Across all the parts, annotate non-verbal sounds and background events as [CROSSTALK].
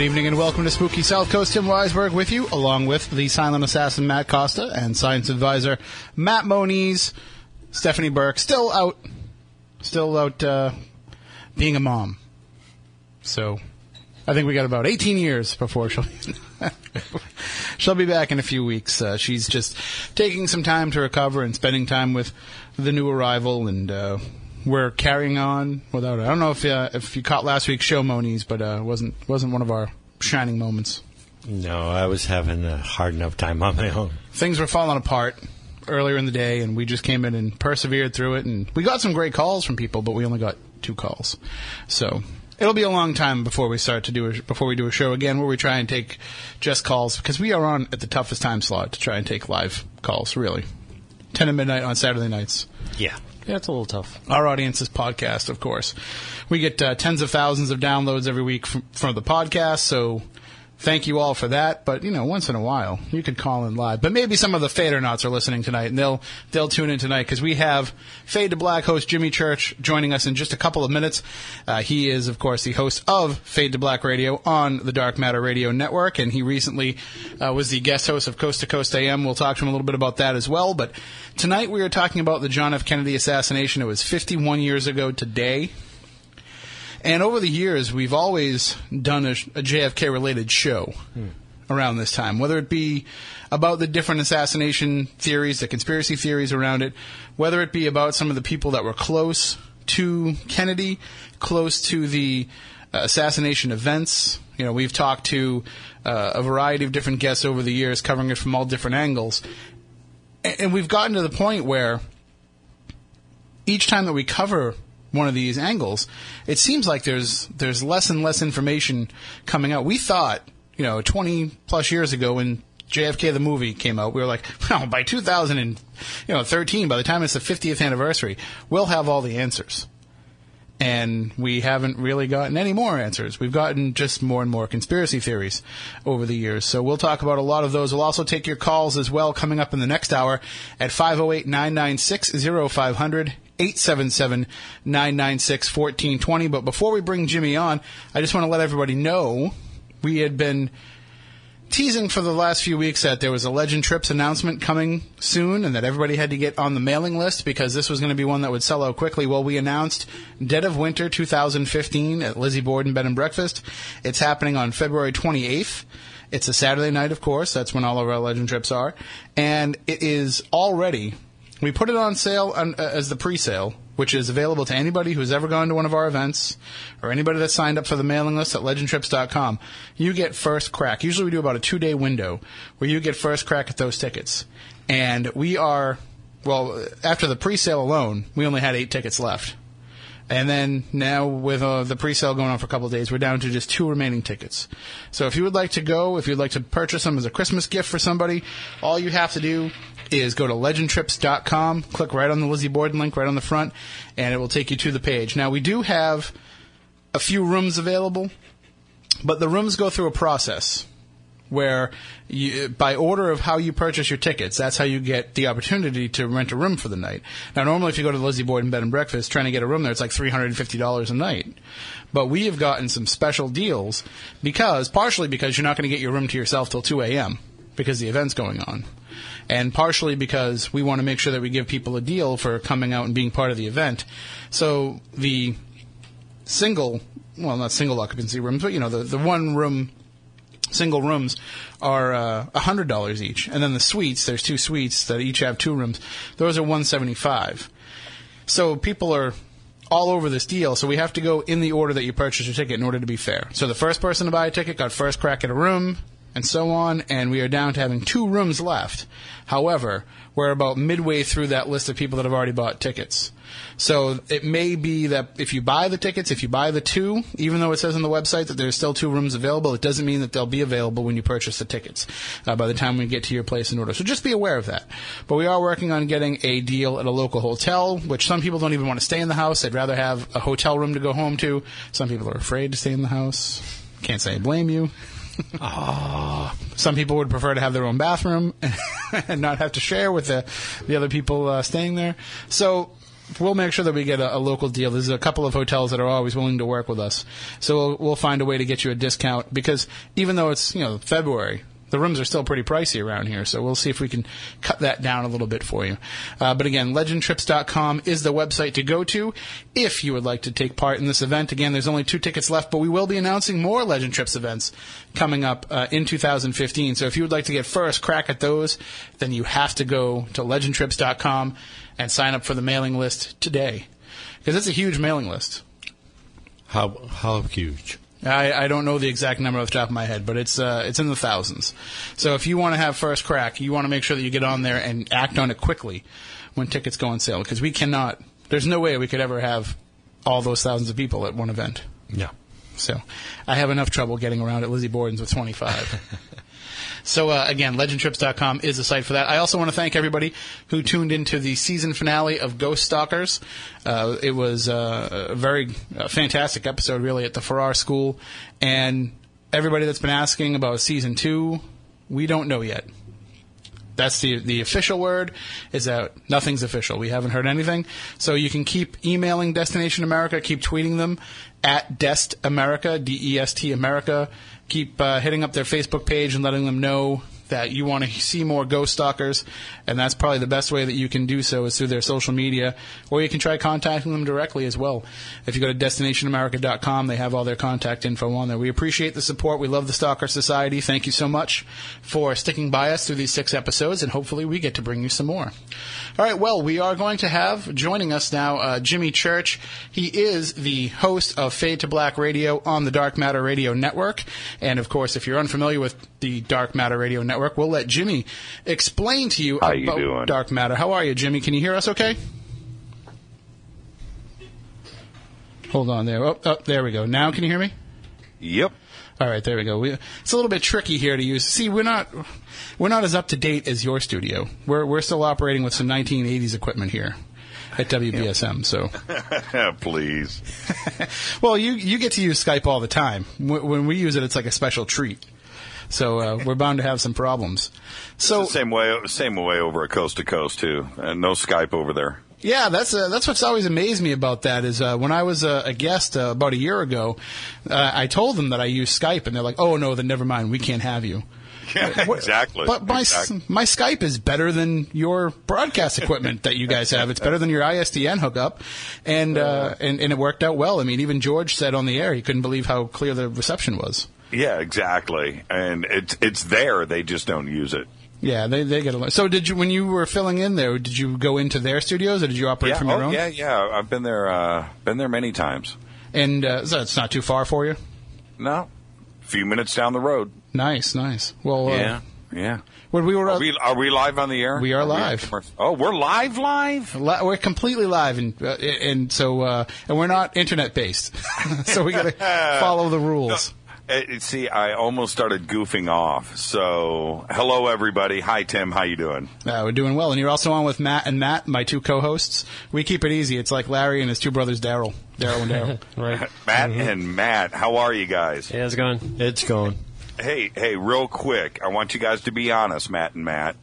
Good evening and welcome to Spooky South Coast. Tim Weisberg with you, along with the silent assassin Matt Costa and science advisor Matt Moniz. Stephanie Burke still out, still out uh, being a mom. So, I think we got about 18 years before she'll [LAUGHS] she'll be back in a few weeks. Uh, she's just taking some time to recover and spending time with the new arrival, and uh, we're carrying on without. I don't know if uh, if you caught last week's show, Moniz, but uh, wasn't wasn't one of our shining moments. No, I was having a hard enough time on my own. Things were falling apart earlier in the day, and we just came in and persevered through it. And we got some great calls from people, but we only got two calls. So it'll be a long time before we start to do a, before we do a show again, where we try and take just calls because we are on at the toughest time slot to try and take live calls. Really, ten to midnight on Saturday nights. Yeah. Yeah, it's a little tough. Our audience is podcast, of course. We get uh, tens of thousands of downloads every week from, from the podcast, so thank you all for that. But you know, once in a while, you could call in live. But maybe some of the Fadernauts are listening tonight, and they'll they'll tune in tonight because we have Fade to Black host Jimmy Church joining us in just a couple of minutes. Uh, he is, of course, the host of Fade to Black Radio on the Dark Matter Radio Network, and he recently uh, was the guest host of Coast to Coast AM. We'll talk to him a little bit about that as well. But tonight we are talking about the John F. Kennedy assassination. It was 51 years ago today. And over the years, we've always done a, a JFK related show around this time, whether it be about the different assassination theories, the conspiracy theories around it, whether it be about some of the people that were close to Kennedy, close to the uh, assassination events. You know, we've talked to uh, a variety of different guests over the years, covering it from all different angles. And, and we've gotten to the point where each time that we cover one of these angles, it seems like there's there's less and less information coming out. We thought, you know, 20 plus years ago when JFK the movie came out, we were like, [LAUGHS] well, by 2013, by the time it's the 50th anniversary, we'll have all the answers. And we haven't really gotten any more answers. We've gotten just more and more conspiracy theories over the years. So we'll talk about a lot of those. We'll also take your calls as well coming up in the next hour at 508 996 0500. 877 996 1420. But before we bring Jimmy on, I just want to let everybody know we had been teasing for the last few weeks that there was a Legend Trips announcement coming soon and that everybody had to get on the mailing list because this was going to be one that would sell out quickly. Well, we announced Dead of Winter 2015 at Lizzie Borden Bed and Breakfast. It's happening on February 28th. It's a Saturday night, of course. That's when all of our Legend Trips are. And it is already we put it on sale on, uh, as the pre-sale, which is available to anybody who's ever gone to one of our events or anybody that signed up for the mailing list at legendtrips.com. You get first crack. Usually we do about a two-day window where you get first crack at those tickets. And we are, well, after the pre-sale alone, we only had eight tickets left. And then now with uh, the pre-sale going on for a couple of days, we're down to just two remaining tickets. So if you would like to go, if you'd like to purchase them as a Christmas gift for somebody, all you have to do is go to legendtrips.com, click right on the Lizzie Borden link right on the front, and it will take you to the page. Now we do have a few rooms available, but the rooms go through a process where you, by order of how you purchase your tickets, that's how you get the opportunity to rent a room for the night. Now, normally if you go to the Lizzie Borden Bed and Breakfast trying to get a room there, it's like $350 a night. But we have gotten some special deals because, partially because you're not going to get your room to yourself till 2 a.m. because the event's going on. And partially because we want to make sure that we give people a deal for coming out and being part of the event. So the single, well, not single occupancy rooms, but you know, the, the one room single rooms are uh, hundred dollars each, and then the suites. There's two suites that each have two rooms. Those are one seventy five. So people are all over this deal. So we have to go in the order that you purchase your ticket in order to be fair. So the first person to buy a ticket got first crack at a room, and so on. And we are down to having two rooms left. However, we're about midway through that list of people that have already bought tickets. So it may be that if you buy the tickets, if you buy the two, even though it says on the website that there's still two rooms available, it doesn't mean that they'll be available when you purchase the tickets uh, by the time we get to your place in order. So just be aware of that. But we are working on getting a deal at a local hotel, which some people don't even want to stay in the house. They'd rather have a hotel room to go home to. Some people are afraid to stay in the house. Can't say I blame you. [LAUGHS] Some people would prefer to have their own bathroom [LAUGHS] and not have to share with the, the other people uh, staying there. So we'll make sure that we get a, a local deal. There's a couple of hotels that are always willing to work with us, so we'll, we'll find a way to get you a discount because even though it's you know February, the rooms are still pretty pricey around here, so we'll see if we can cut that down a little bit for you. Uh, but again, legendtrips.com is the website to go to if you would like to take part in this event. Again, there's only two tickets left, but we will be announcing more Legend Trips events coming up uh, in 2015. So if you would like to get first crack at those, then you have to go to legendtrips.com and sign up for the mailing list today. Because it's a huge mailing list. How how huge? I, I don't know the exact number off the top of my head, but it's uh, it's in the thousands. So if you want to have first crack, you want to make sure that you get on there and act on it quickly when tickets go on sale, because we cannot. There's no way we could ever have all those thousands of people at one event. Yeah. So I have enough trouble getting around at Lizzie Borden's with 25. [LAUGHS] so uh, again, legendtrips.com is the site for that. I also want to thank everybody who tuned into the season finale of Ghost Stalkers. Uh, it was uh, a very uh, fantastic episode, really, at the Farrar School. And everybody that's been asking about season two, we don't know yet. That's the the official word is that nothing's official. We haven't heard anything. So you can keep emailing Destination America, keep tweeting them at Dest America, D E S T America. Keep uh, hitting up their Facebook page and letting them know that you want to see more ghost stalkers, and that's probably the best way that you can do so is through their social media, or you can try contacting them directly as well. If you go to destinationamerica.com, they have all their contact info on there. We appreciate the support. We love the Stalker Society. Thank you so much for sticking by us through these six episodes, and hopefully we get to bring you some more. All right, well, we are going to have joining us now uh, Jimmy Church. He is the host of Fade to Black Radio on the Dark Matter Radio Network. And of course, if you're unfamiliar with the Dark Matter Radio Network, we'll let Jimmy explain to you How you about doing? Dark Matter. How are you, Jimmy? Can you hear us okay? Hold on there. Oh, oh, there we go. Now can you hear me? Yep. All right, there we go. We, it's a little bit tricky here to use. See, we're not we're not as up to date as your studio. We're we're still operating with some 1980s equipment here at WBSM. So, [LAUGHS] Please. [LAUGHS] well, you you get to use Skype all the time. When we use it, it's like a special treat. So uh, we're bound to have some problems. So same way, same way over at coast to coast too, and no Skype over there. Yeah, that's uh, that's what's always amazed me about that is uh, when I was a, a guest uh, about a year ago, uh, I told them that I use Skype, and they're like, "Oh no, then never mind, we can't have you." [LAUGHS] Yeah, exactly. But my Exactly. my Skype is better than your broadcast equipment that you guys have. It's better than your ISDN hookup, and uh, and and it worked out well. I mean, even George said on the air he couldn't believe how clear the reception was. Yeah, exactly. And it's it's there. They just don't use it. Yeah, they they get a lot. So did you when you were filling in there? Did you go into their studios or did you operate Yeah. from your oh, own? yeah, yeah. I've been there. Uh, been there many times. And uh, so it's not too far for you. No, a few minutes down the road. Nice, nice. Well, uh, Yeah, yeah. when we were Are we, are we live on the air? We are we on live. commercial? Oh, we're live, live. Li- We're completely live, and uh, and so uh, and we're not internet based, [LAUGHS] so we got to [LAUGHS] follow the rules. Uh, see, I almost started goofing off. So, hello everybody. Hi Tim, how you doing? Uh, we're doing well, and you're also on with Matt and Matt, my two co-hosts. We keep it easy. It's like Larry and his two brothers, Daryl, Daryl and Daryl. [LAUGHS] Right. [LAUGHS] Matt Mm-hmm. and Matt, how are you guys? Hey, how's it going? It's going. Hey, hey, real quick, I want you guys to be honest, Matt and Matt.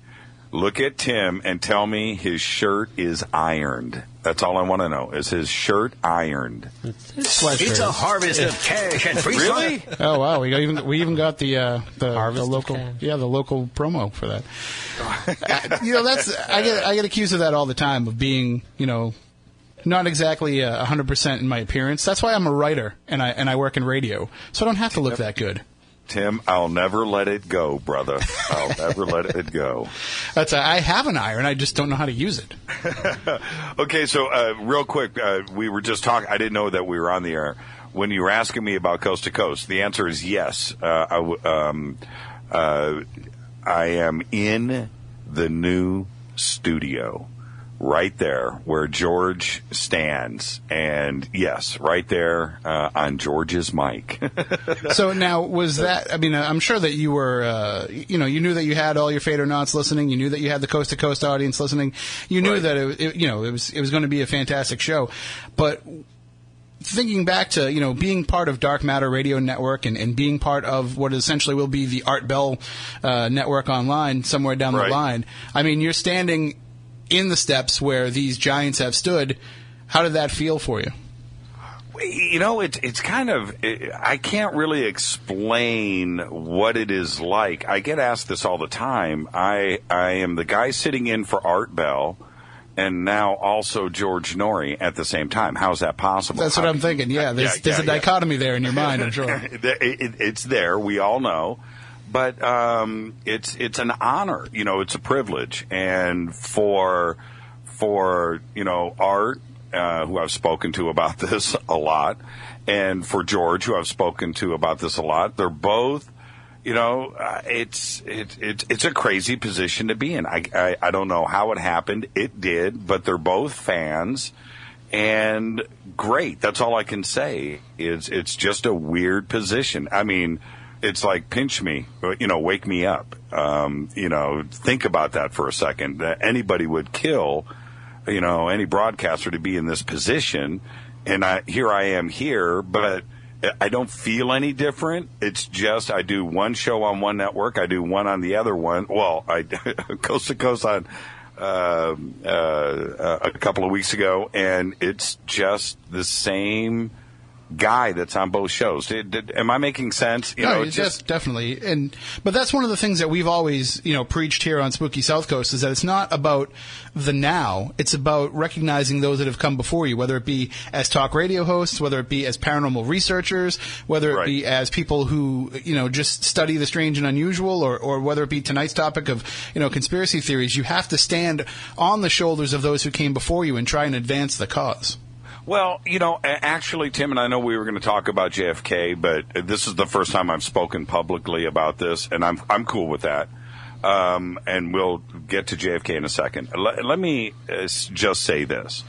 Look at Tim and tell me his shirt is ironed. That's all I want to know. Is his shirt ironed? It's a harvest of cash and free Really? oh wow, we got even we even got the uh, the, the Harvest of local yeah the local promo for that. [LAUGHS] Uh, you know that's I get I get accused of that all the time of being you know not exactly uh, hundred percent in my appearance. That's why I'm a writer and I and I work in radio, so I don't have to look that good. Tim, I'll never let it go, brother. I'll never let it go. [LAUGHS] That's a, I have an iron, I just don't know how to use it. [LAUGHS] Okay, so uh, real quick, uh, we were just talking. I didn't know that we were on the air. When you were asking me about coast to coast, the answer is yes. Uh, I, w- um, uh, I am in the new studio, right there where George stands, and yes, right there uh, on George's mic. [LAUGHS] So now was that? I mean, I'm sure that you were, uh, you know, you knew that you had all your Fadernauts listening. You knew that you had the coast to coast audience listening. You knew Right. that it, it, you know, it was it was going to be a fantastic show. But thinking back to you know being part of Dark Matter Radio Network and, and being part of what essentially will be the Art Bell uh, network online somewhere down Right. the line. I mean, you're standing in the steps where these giants have stood. How did that feel for you? You know, it's it's kind of I can't really explain what it is like. I get asked this all the time. I I am the guy sitting in for Art Bell, and now also George Noory at the same time. How's that possible? That's what How- I'm thinking. Yeah, there's, Yeah, there's a yeah. dichotomy there in your mind. I'm [LAUGHS] sure. It- it- it's there. We all know, but um, it's it's an honor. You know, it's a privilege, and for for you know Art, uh, who I've spoken to about [LAUGHS] this a lot, and for George, who I've spoken to about this a lot. They're both. You know, uh, it's it, it, it's a crazy position to be in. I, I I don't know how it happened. It did, but they're both fans and great. That's all I can say. Is it's just a weird position. I mean, it's like pinch me, you know, wake me up. Um, you know, think about that for a second. Anybody would kill, you know, any broadcaster to be in this position, and I here I am here, but. I don't feel any different. It's just I do one show on one network, I do one on the other one. Well, I [LAUGHS] coast to coast on uh, uh, a couple of weeks ago, and it's just the same guy that's on both shows. Did, did, am I making sense? You no, know, it's it's just just definitely, and but that's one of the things that we've always, you know, preached here on Spooky South Coast is that it's not about the now; it's about recognizing those that have come before you, whether it be as talk radio hosts, whether it be as paranormal researchers, whether it Right. be as people who, you know, just study the strange and unusual, or or whether it be tonight's topic of, you know, conspiracy theories. You have to stand on the shoulders of those who came before you and try and advance the cause. Well, you know, actually, Tim, and I know we were going to talk about JFK, but this is the first time I've spoken publicly about this, and I'm I'm cool with that. Um, and we'll get to JFK in a second. Let, let me uh, just say this: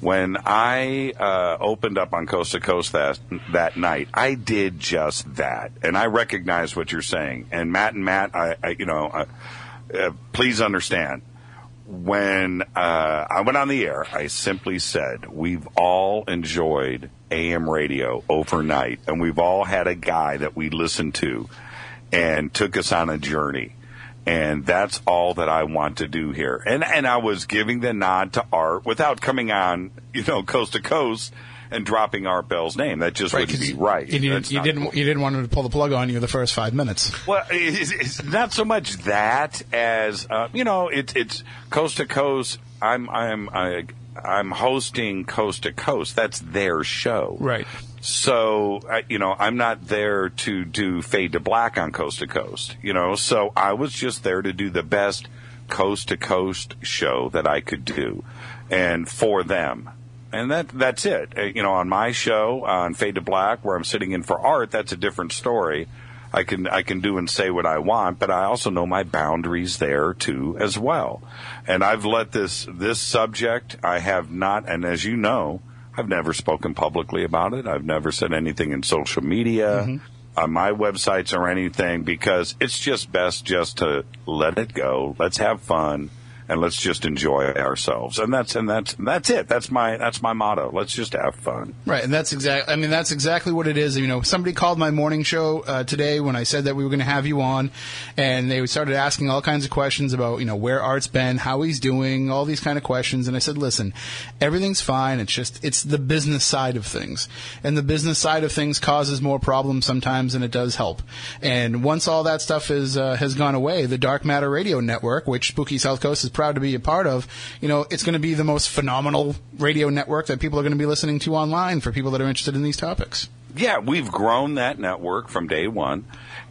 when I uh, opened up on Coast to Coast that that night, I did just that, and I recognize what you're saying. And Matt and Matt, I, I you know, uh, uh, please understand when uh, I went on the air, I simply said, We've all enjoyed AM radio overnight, and we've all had a guy that we listened to and took us on a journey. And that's all that I want to do here. And and I was giving the nod to Art without coming on, you know, coast to coast and dropping Art Bell's name. That just wouldn't 'cause be right. You, didn't you didn't, cool. you didn't want him to pull the plug on you the first five minutes. Well, it's, it's not so much that as uh, you know, it's it's coast to coast. I'm I'm I, I'm hosting coast to coast. That's their show, Right. So you know, I'm not there to do fade to black on coast to coast. You know, so I was just there to do the best coast to coast show that I could do, and for them. And that that's it. Uh, You know, on my show on Fade to Black, where I'm sitting in for art, that's a different story. I can I can do and say what I want, but I also know my boundaries there too as well. And I've let this this subject I have not, and as you know, I've never spoken publicly about it. I've never said anything in social media, on my websites or anything, because it's just best just to let it go. Let's have fun. And let's just enjoy ourselves, and that's and that's that's it. That's my that's my motto. Let's just have fun. Right, and that's exactly. I mean, that's exactly what it is. You know, somebody called my morning show uh, today when I said that we were going to have you on, and they started asking all kinds of questions about you know where Art's been, how he's doing, all these kind of questions. And I said, listen, everything's fine. It's just it's the business side of things, and the business side of things causes more problems sometimes than it does help. And once all that stuff is uh, has gone away, the Dark Matter Radio Network, which Spooky South Coast is proud to be a part of, you know, it's going to be the most phenomenal radio network that people are going to be listening to online for people that are interested in these topics. Yeah, we've grown that network from day one,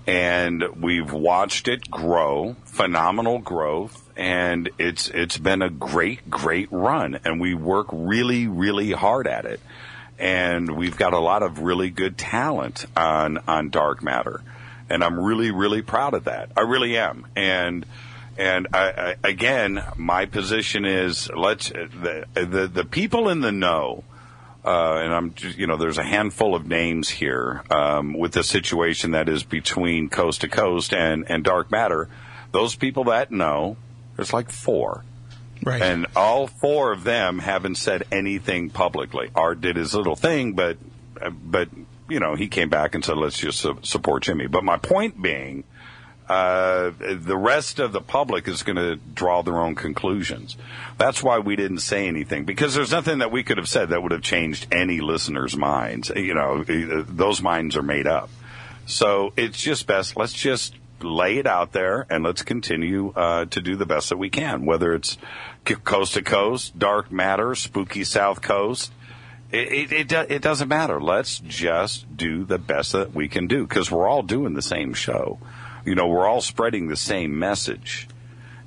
and we've watched it grow, phenomenal growth, and it's it's been a great, great run, and we work really, really hard at it, and we've got a lot of really good talent on on Dark Matter, and I'm really, really proud of that. I really am, and. And I, I, again, my position is let's the, the the people in the know uh, and I'm, just, you know, there's a handful of names here um, with the situation that is between coast to coast and and dark matter. Those people that know, there's like four, Right. and all four of them haven't said anything publicly. Art did his little thing, but uh, but you know, he came back and said, let's just su- support Jimmy. But my point being. Uh, the rest of the public is going to draw their own conclusions. That's why we didn't say anything because there's nothing that we could have said that would have changed any listener's minds. You know, those minds are made up. So it's just best. Let's just lay it out there and let's continue uh, to do the best that we can, whether it's coast to coast, dark matter, spooky south coast. It, it, it, it doesn't matter. Let's just do the best that we can do because we're all doing the same show you know, we're all spreading the same message.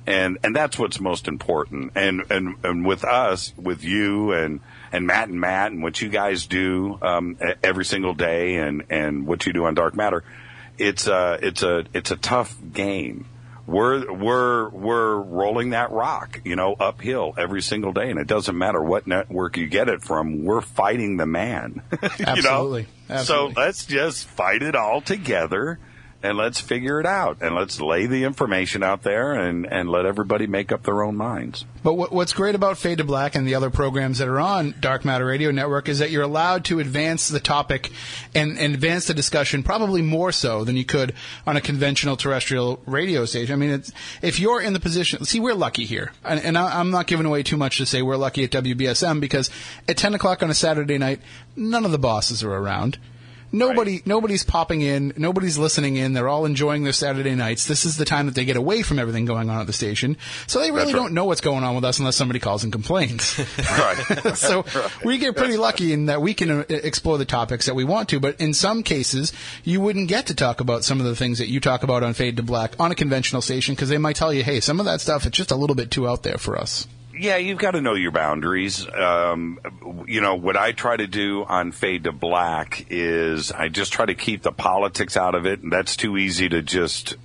And, and that's what's most important. And, and, and with us, with you and, and Matt and Matt and what you guys do, um, every single day and, and what you do on Dark Matter, it's a, it's a, it's a tough game. We're, we're, we're rolling that rock, you know, uphill every single day. And it doesn't matter what network you get it from. We're fighting the man. Absolutely. [LAUGHS] you know? Absolutely. So let's just fight it all together and let's figure it out and let's lay the information out there and, and let everybody make up their own minds. But what, what's great about Fade to Black and the other programs that are on Dark Matter Radio Network is that you're allowed to advance the topic and, and advance the discussion probably more so than you could on a conventional terrestrial radio station. I mean, if you're in the position, see, we're lucky here. And, and I, I'm not giving away too much to say we're lucky at WBSM because at 10 o'clock on a Saturday night, none of the bosses are around. Nobody, right. nobody's popping in. Nobody's listening in. They're all enjoying their Saturday nights. This is the time that they get away from everything going on at the station. So they really right. don't know what's going on with us unless somebody calls and complains. [LAUGHS] [LAUGHS] right. so [LAUGHS] right. we get pretty lucky in that we can uh, explore the topics that we want to. But in some cases, you wouldn't get to talk about some of the things that you talk about on Fade to Black on a conventional station because they might tell you, hey, some of that stuff, it's just a little bit too out there for us yeah, you've got to know your boundaries. Um, you know, what I try to do on Fade to Black is I just try to keep the politics out of it, and that's too easy to just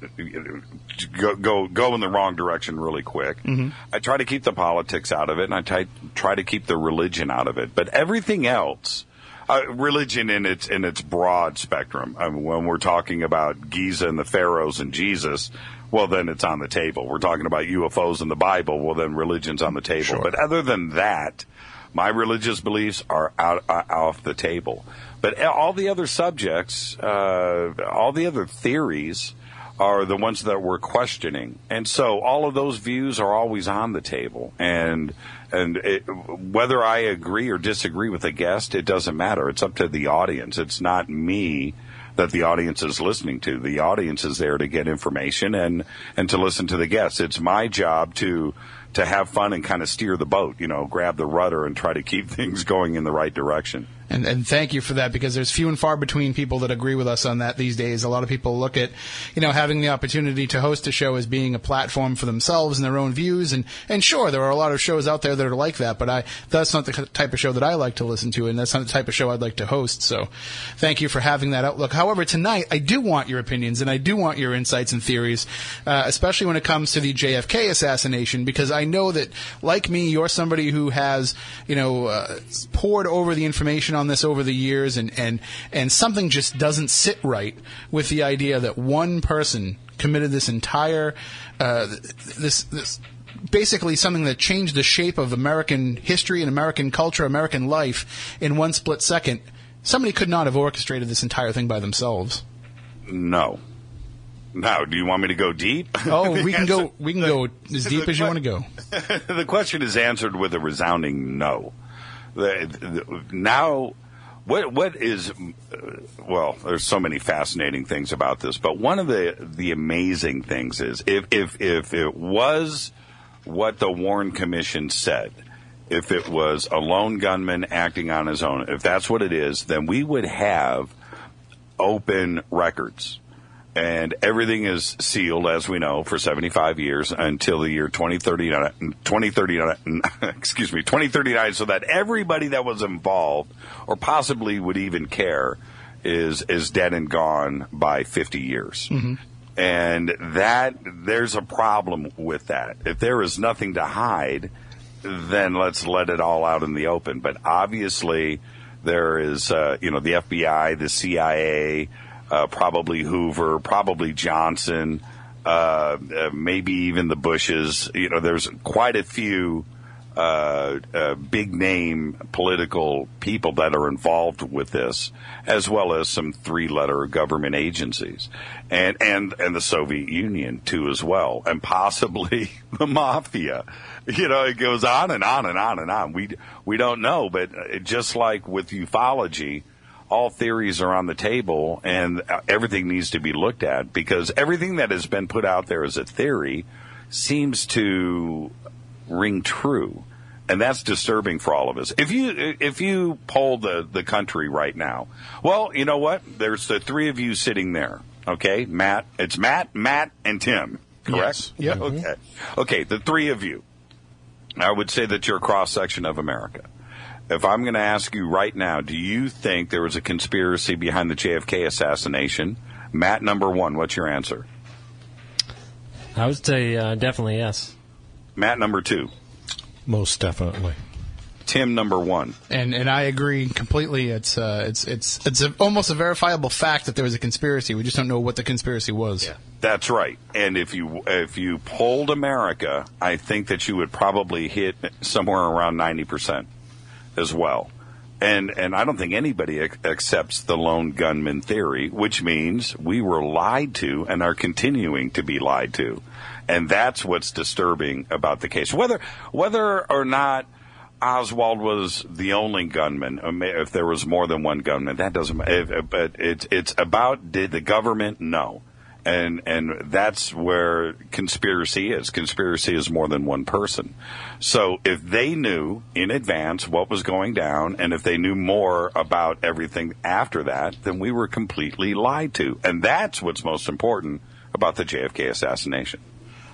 go go, go in the wrong direction really quick. Mm-hmm. I try to keep the politics out of it, and I try, try to keep the religion out of it. But everything else. Uh, religion in its in its broad spectrum. I mean, when we're talking about Giza and the pharaohs and Jesus, well, then it's on the table. We're talking about UFOs in the Bible. Well, then religion's on the table. Sure. But other than that, my religious beliefs are out, uh, off the table. But all the other subjects, uh, all the other theories, are the ones that we're questioning, and so all of those views are always on the table. And and it, whether I agree or disagree with a guest, it doesn't matter. It's up to the audience. It's not me that the audience is listening to. The audience is there to get information and and to listen to the guests. It's my job to to have fun and kind of steer the boat, you know, grab the rudder and try to keep [LAUGHS] things going in the right direction. And, and thank you for that because there's few and far between people that agree with us on that these days. A lot of people look at, you know, having the opportunity to host a show as being a platform for themselves and their own views. And, and sure, there are a lot of shows out there that are like that, but I, that's not the type of show that I like to listen to and that's not the type of show I'd like to host. So thank you for having that outlook. However, tonight I do want your opinions and I do want your insights and theories, uh, especially when it comes to the JFK assassination because I know that like me, you're somebody who has, you know, uh, poured over the information on this over the years, and and and something just doesn't sit right with the idea that one person committed this entire uh, this this basically something that changed the shape of American history and American culture, American life in one split second. Somebody could not have orchestrated this entire thing by themselves. No. Now, do you want me to go deep? Oh, we [LAUGHS] can answer, go. We can the, go as deep as you want to go. [LAUGHS] the question is answered with a resounding no. Now, what what is uh, well? There's so many fascinating things about this, but one of the the amazing things is if if if it was what the Warren Commission said, if it was a lone gunman acting on his own, if that's what it is, then we would have open records and everything is sealed, as we know, for 75 years until the year 2039, 2039 [LAUGHS] excuse me, 2039, so that everybody that was involved or possibly would even care is, is dead and gone by 50 years. Mm-hmm. And that, there's a problem with that. If there is nothing to hide, then let's let it all out in the open. But obviously, there is, uh, you know, the FBI, the CIA, uh, probably Hoover, probably Johnson, uh, uh, maybe even the Bushes. You know, there's quite a few uh, uh, big name political people that are involved with this, as well as some three letter government agencies, and and and the Soviet Union too as well, and possibly [LAUGHS] the mafia. You know, it goes on and on and on and on. We we don't know, but just like with ufology. All theories are on the table and uh, everything needs to be looked at because everything that has been put out there as a theory seems to ring true. And that's disturbing for all of us. If you if you poll the the country right now, well, you know what? There's the three of you sitting there. Okay, Matt. It's Matt, Matt, and Tim. Correct. Yes. Yep. Okay. Okay. The three of you. I would say that you're a cross section of America. If I'm going to ask you right now, do you think there was a conspiracy behind the JFK assassination? Matt, number one, what's your answer? I would say uh, definitely yes. Matt, number two. Most definitely. Tim, number one. And and I agree completely. It's uh, it's it's it's a, almost a verifiable fact that there was a conspiracy. We just don't know what the conspiracy was. Yeah. That's right. And if you if you polled America, I think that you would probably hit somewhere around ninety percent as well. And and I don't think anybody ac- accepts the lone gunman theory, which means we were lied to and are continuing to be lied to. And that's what's disturbing about the case. Whether whether or not Oswald was the only gunman, if there was more than one gunman, that doesn't matter. But it's it's about did the government know? And and that's where conspiracy is. Conspiracy is more than one person. So if they knew in advance what was going down, and if they knew more about everything after that, then we were completely lied to, and that's what's most important about the JFK assassination.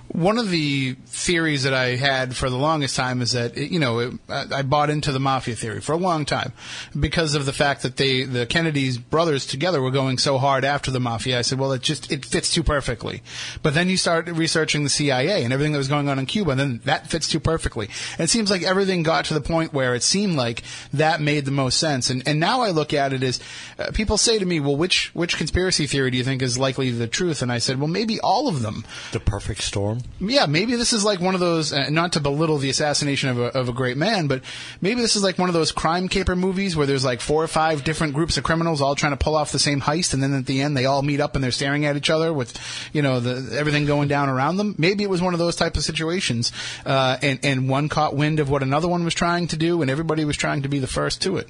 One of the theories that I had for the longest time is that you know it, I I bought into the mafia theory for a long time because of the fact that they the Kennedys brothers together were going so hard after the mafia. I said, well, it just it fits too perfectly. But then you start researching the CIA and everything that was going on in Cuba, and then that fits too perfectly. And it seems like everything got to the point where it seemed like that made the most sense. And and now I look at it as uh, people say to me, well, which which conspiracy theory do you think is likely the truth? And I said, well, maybe all of them The perfect storm. Yeah, maybe this is like one of those, uh, not to belittle the assassination of a, of a great man, but maybe this is like one of those crime caper movies where there's like four or five different groups of criminals all trying to pull off the same heist, and then at the end they all meet up and they're staring at each other with, you know, the, everything going down around them. Maybe it was one of those type of situations, uh, and, and one caught wind of what another one was trying to do, and everybody was trying to be the first to it.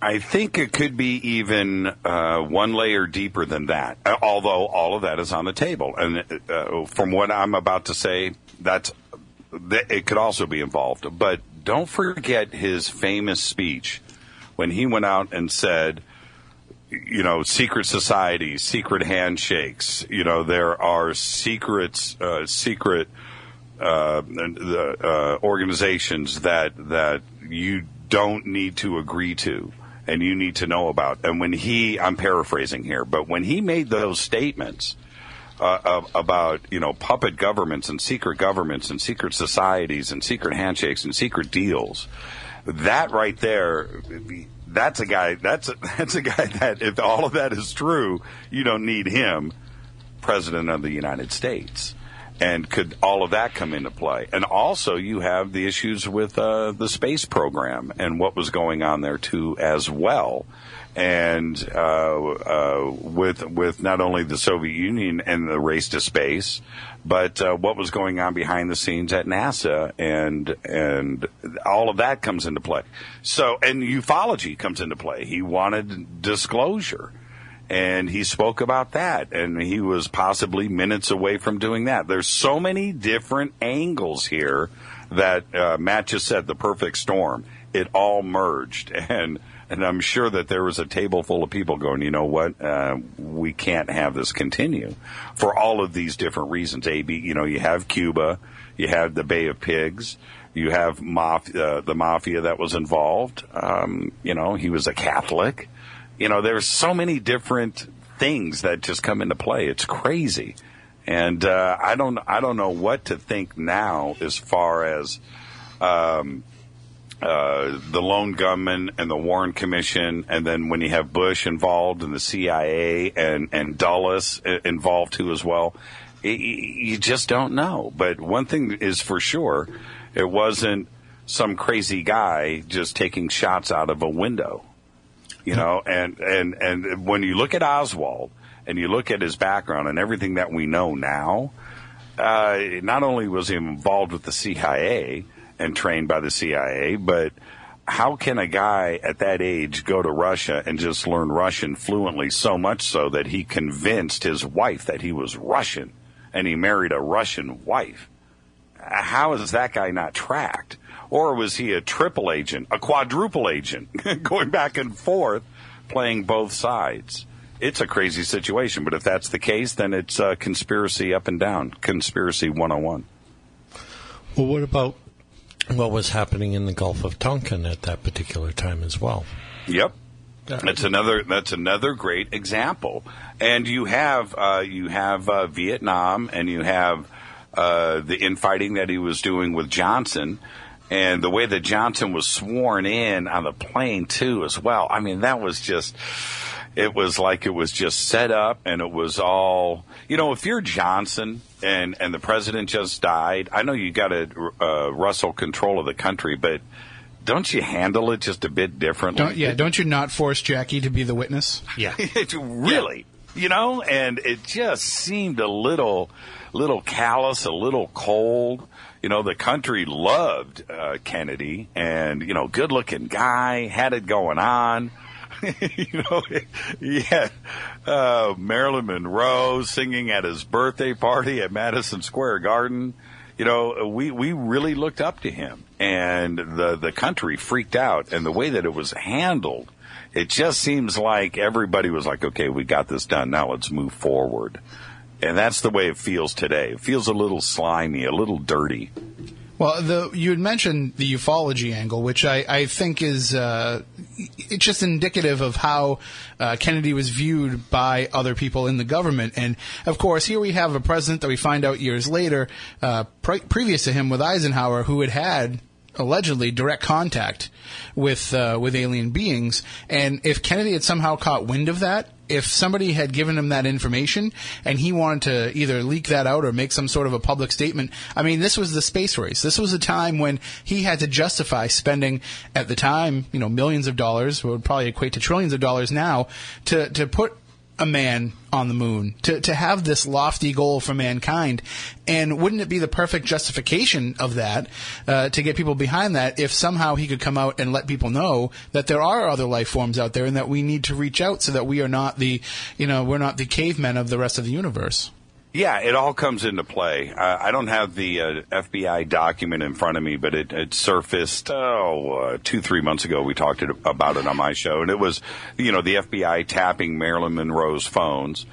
I think it could be even uh, one layer deeper than that. uh, Although all of that is on the table, and uh, from what I'm about to say, that's that it could also be involved. But don't forget his famous speech when he went out and said, you know, secret societies, secret handshakes. You know, there are secrets, uh, secret uh, uh, organizations that that you don't need to agree to and you need to know about. And when he, I'm paraphrasing here, but when he made those statements uh, about you know puppet governments and secret governments and secret societies and secret handshakes and secret deals, that right there. That's a guy. That's a, [LAUGHS] that's a guy that if all of that is true, you don't need him, president of the United States. And could all of that come into play? And also, you have the issues with uh, the space program and what was going on there too, as well. And uh, uh, with with not only the Soviet Union and the race to space, but uh, what was going on behind the scenes at NASA, and and all of that comes into play. So, and ufology comes into play. He wanted disclosure and he spoke about that and he was possibly minutes away from doing that. There's so many different angles here that uh, matt just said the perfect storm. It all merged. [LAUGHS] And and i'm sure that there was a table full of people going you know what? Uh, we can't have this continue for all of these different reasons. Ab you know you have cuba you have the bay of pigs you have maf- uh, the mafia that was involved. Um, you know he was a catholic you know, there's so many different things that just come into play. It's crazy, and uh, I don't I don't know what to think now as far as um, uh, the lone gunman and the Warren Commission, and then when you have Bush involved and the CIA and and Dulles involved too as well, y- you just don't know. But one thing is for sure, it wasn't some crazy guy just taking shots out of a window. You know, and and and when you look at Oswald and you look at his background and everything that we know now, uh, not only was he involved with the CIA and trained by the CIA, but how can a guy at that age go to Russia and just learn Russian fluently so much so that he convinced his wife that he was Russian and he married a Russian wife? How is that guy not tracked? Or was he a triple agent, a quadruple agent, [LAUGHS] going back and forth, playing both sides? It's a crazy situation, but if that's the case, then it's uh, conspiracy up and down, conspiracy 101. Well, what about what was happening in the Gulf of Tonkin at that particular time as well? Yep. That's another. That's another great example. And you have uh, you have uh, Vietnam, and you have uh, the infighting that he was doing with Johnson, and the way that Johnson was sworn in on the plane too, as well. I mean, that was just. It was like it was just set up, and it was all. You know, if you're Johnson and and the president just died, I know you got to uh, wrestle control of the country, but don't you handle it just a bit differently? Don't, yeah, don't you not force Jackie to be the witness? Yeah. [LAUGHS] It really, you know, and it just seemed a little, little callous, a little cold. You know, the country loved uh, Kennedy, and you know, good-looking guy, had it going on. [LAUGHS] you know, [LAUGHS] yeah, uh, Marilyn Monroe singing at his birthday party at Madison Square Garden. You know, we we really looked up to him, and the the country freaked out, and the way that it was handled, it just seems like everybody was like, okay, we got this done. Now let's move forward. And that's the way it feels today. It feels a little slimy, a little dirty. Well, the you had mentioned the ufology angle, which I, I think is uh, it's just indicative of how uh, Kennedy was viewed by other people in the government. And of course, here we have a president that we find out years later, uh, pre- previous to him with Eisenhower, who had had allegedly direct contact with uh, with alien beings. And if Kennedy had somehow caught wind of that, if somebody had given him that information and he wanted to either leak that out or make some sort of a public statement, I mean, this was the space race. This was a time when he had to justify spending, at the time, you know, millions of dollars, would probably equate to trillions of dollars now, to, to put a man on the moon, to, to have this lofty goal for mankind. And wouldn't it be the perfect justification of that, uh, to get people behind that if somehow he could come out and let people know that there are other life forms out there and that we need to reach out so that we are not the, you know, we're not the cavemen of the rest of the universe? Yeah, it all comes into play. Uh, I don't have the uh, FBI document in front of me, but it, it surfaced oh uh, two three months ago. We talked it, about it on my show, and it was you know the FBI tapping Marilyn Monroe's phones,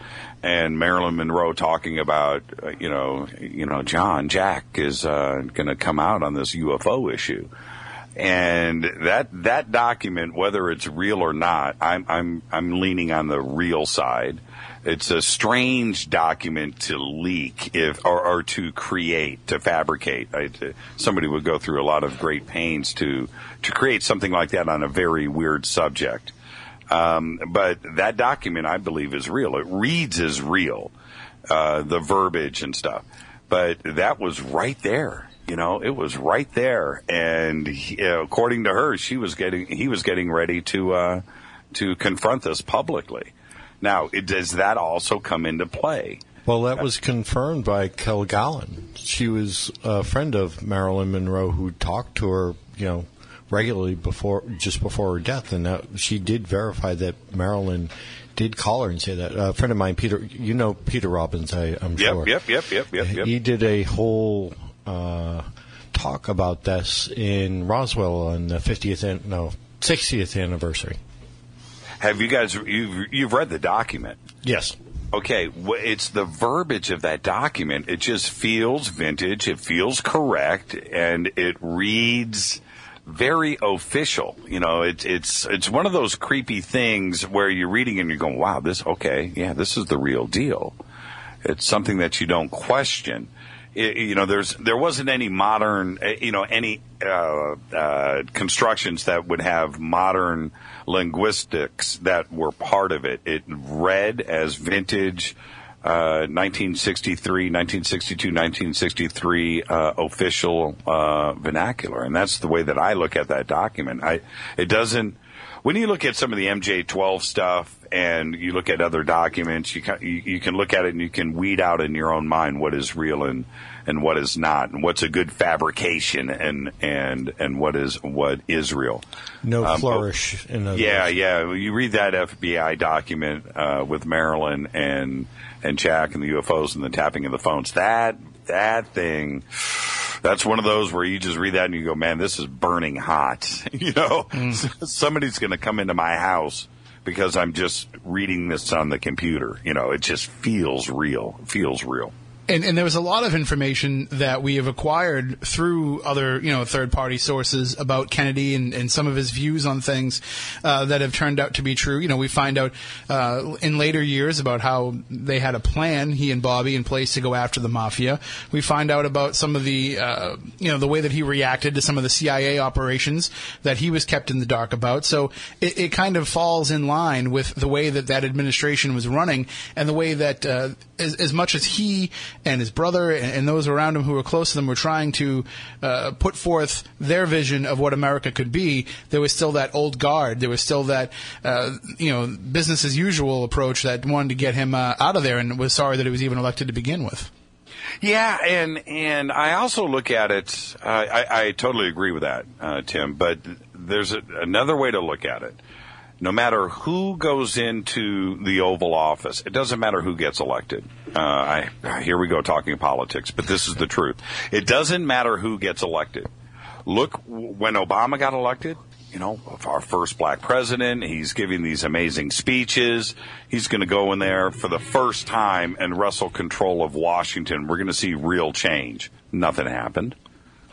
and Marilyn Monroe talking about uh, you know you know John Jack is uh, going to come out on this UFO issue. And that that document, whether it's real or not, I'm I'm I'm leaning on the real side. It's a strange document to leak if or, or to create to fabricate. I, to, somebody would go through a lot of great pains to to create something like that on a very weird subject. Um, but that document i believe is real. It reads as real uh, the verbiage and stuff. But that was right there you know it was right there and he, according to her she was getting he was getting ready to uh, to confront this publicly now, it, does that also come into play? Well, that was confirmed by Kel Kilgallen. She was a friend of Marilyn Monroe who talked to her, you know, regularly before, just before her death, and that, she did verify that Marilyn did call her and say that. a friend of mine, Peter, you know Peter Robbins, I, am yep, sure. Yep, yep, yep, yep, yep. He did a whole uh, talk about this in Roswell on the 50th, no, 60th anniversary. Have you guys you've you've read the document? Yes. Okay, it's the verbiage of that document. It just feels vintage. It feels correct, and it reads very official. You know, it's it's it's one of those creepy things where you're reading and you're going, "Wow, this okay, yeah, this is the real deal." It's something that you don't question. You know, there's there wasn't any modern, eh, you know, any uh, uh, constructions that would have modern linguistics that were part of it. It read as vintage. uh, 1963, 1962, 1963 uh, official uh, vernacular, and that's the way that I look at that document. I it doesn't. When you look at some of the MJ12 stuff and you look at other documents, you can, you, you can look at it and you can weed out in your own mind what is real and and what is not, and what's a good fabrication and and and what is what is real. No Um, flourish in other Yeah, yeah. You read that FBI document uh, with Marilyn and and Jack and the UFOs and the tapping of the phones. That that thing. That's one of those where you just read that and you go, "Man, this is burning hot." [LAUGHS] you know, mm. [LAUGHS] somebody's going to come into my house because I'm just reading this on the computer. You know, it just feels real. It feels real. And, and there was a lot of information that we have acquired through other, you know, third party sources about Kennedy and, and some of his views on things uh, that have turned out to be true. You know, we find out uh, in later years about how they had a plan, he and Bobby, in place to go after the mafia. We find out about some of the, uh, you know, the way that he reacted to some of the CIA operations that he was kept in the dark about. So it, it kind of falls in line with the way that that administration was running and the way that, uh, as, as much as he and his brother and, and those around him who were close to them were trying to uh, put forth their vision of what America could be, there was still that old guard. There was still that, uh, you know, business as usual approach that wanted to get him uh, out of there and was sorry that he was even elected to begin with. Yeah, and and I also look at it. Uh, I, I totally agree with that, uh, Tim. But there's a, another way to look at it. No matter who goes into the Oval Office, it doesn't matter who gets elected. Uh, I, here we go talking politics, but this is the truth. It doesn't matter who gets elected. Look, when Obama got elected, you know, our first black president. He's giving these amazing speeches. He's going to go in there for the first time and wrestle control of Washington. We're going to see real change. Nothing happened.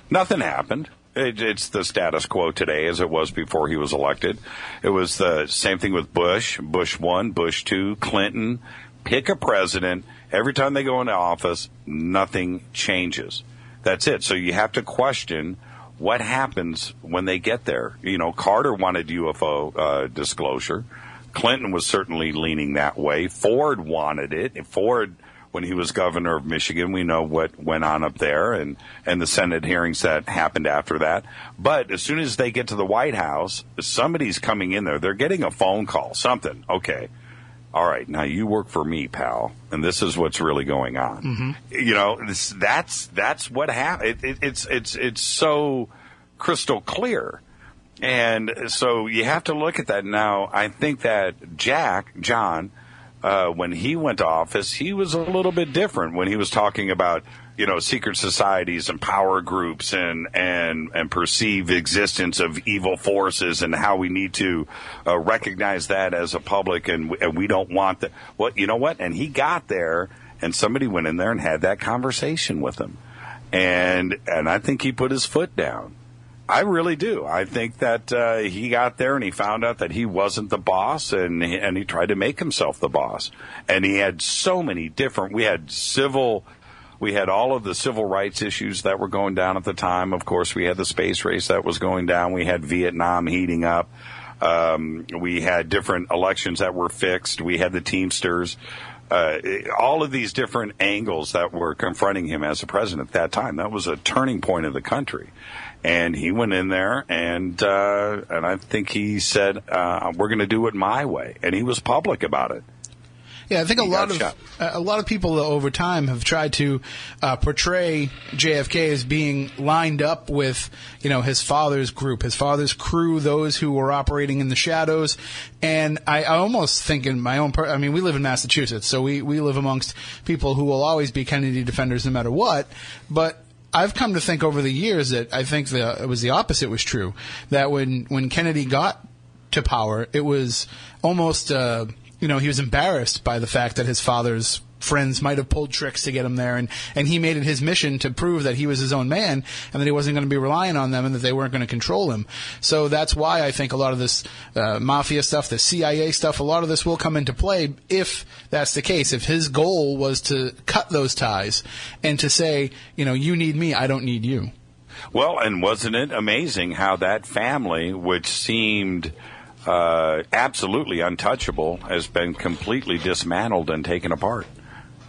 Nothing happened. It, it's the status quo today as it was before he was elected. It was the same thing with Bush, Bush one, Bush two, Clinton. Pick a president. Every time they go into office, nothing changes. That's it. So you have to question what happens when they get there. You know, Carter wanted UFO uh, disclosure. Clinton was certainly leaning that way. Ford wanted it. Ford, when he was governor of Michigan, we know what went on up there and, and the Senate hearings that happened after that. But as soon as they get to the White House, somebody's coming in there. They're getting a phone call, something. Okay. All right, now you work for me, pal, and this is what's really going on. You know, this, that's that's what happened. It, it, it's it's it's so crystal clear. And so you have to look at that now. I think that Jack, John, uh, when he went to office, he was a little bit different when he was talking about, you know, secret societies and power groups and, and, and perceived existence of evil forces and how we need to uh, recognize that as a public and, and we don't want that. What, you know what? And he got there and somebody went in there and had that conversation with him. And, and I think he put his foot down. I really do. I think that uh, he got there and he found out that he wasn't the boss, and and he tried to make himself the boss. And he had so many different. We had civil. We had all of the civil rights issues that were going down at the time. Of course, we had the space race that was going down. We had Vietnam heating up. Um, we had different elections that were fixed. We had the Teamsters. Uh, all of these different angles that were confronting him as a president at that time. That was a turning point of the country. And he went in there and, uh, and I think he said, uh, we're going to do it my way. And he was public about it. Yeah, I think a lot of shot. a lot of people over time have tried to uh, portray JFK as being lined up with you know his father's group, his father's crew, those who were operating in the shadows. And I, I almost think in my own, per- I mean, we live in Massachusetts, so we we live amongst people who will always be Kennedy defenders no matter what. But I've come to think over the years that I think the, it was the opposite was true. That when when Kennedy got to power, it was almost, uh, you know, he was embarrassed by the fact that his father's friends might have pulled tricks to get him there, and, and he made it his mission to prove that he was his own man and that he wasn't going to be relying on them and that they weren't going to control him. So that's why I think a lot of this uh, mafia stuff, the CIA stuff, a lot of this will come into play if that's the case. If his goal was to cut those ties and to say, you know, you need me, I don't need you. Well, and wasn't it amazing how that family, which seemed uh, absolutely untouchable, has been completely dismantled and taken apart?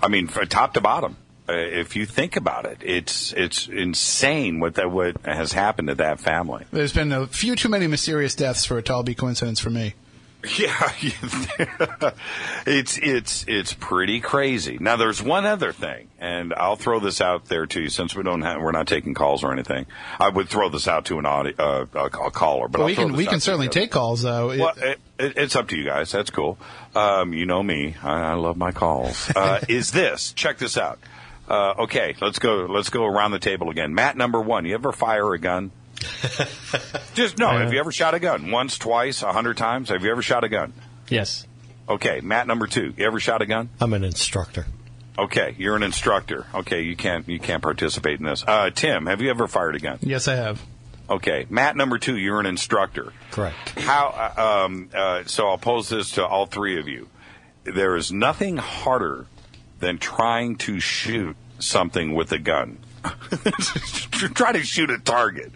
I mean, from top to bottom. Uh, if you think about it, it's it's insane what that what has happened to that family. There's been a few too many mysterious deaths for it to all be coincidence for me. [LAUGHS] Yeah, [LAUGHS] it's it's it's pretty crazy. Now, there's one other thing, and I'll throw this out there to you since we don't have, we're not taking calls or anything. I would throw this out to an audio, uh, a, a caller, but Well, we can we can certainly take calls though. Well, it, it, it's up to you guys. That's cool. Um, you know me. I, I love my calls. [LAUGHS] Uh, is this? Check this out. Uh, okay, let's go. Let's go around the table again. Matt, number one. You ever fire a gun? [LAUGHS] Just no. Have you ever shot a gun? Once, twice, a hundred times? Have you ever shot a gun? Yes. Okay, Matt, number two. You ever shot a gun? I'm an instructor. Okay, you're an instructor. Okay, you can't you can't participate in this. Uh, Tim, have you ever fired a gun? yes, I have. Okay, Matt, number two. You're an instructor. Correct. How? uh, Um, uh, so I'll pose this to all three of you. There is nothing harder than trying to shoot something with a gun. [LAUGHS] Try to shoot a target.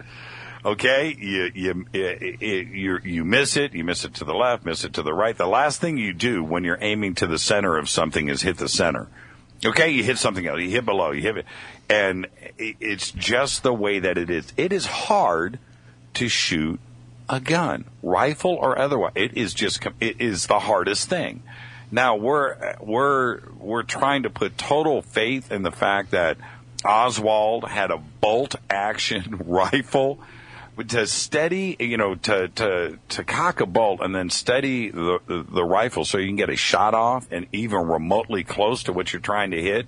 Okay, you you you you miss it. You miss it to the left, miss it to the right. The last thing you do when you're aiming to the center of something is hit the center. Okay, you hit something else. You hit below. You hit it, and it- it's just the way that it is. It is hard to shoot a gun, rifle or otherwise. It is just it is the hardest thing. Now we're we're we're trying to put total faith in the fact that Oswald had a bolt action [LAUGHS] rifle to steady, you know, to to to cock a bolt and then steady the, the rifle so you can get a shot off and even remotely close to what you're trying to hit.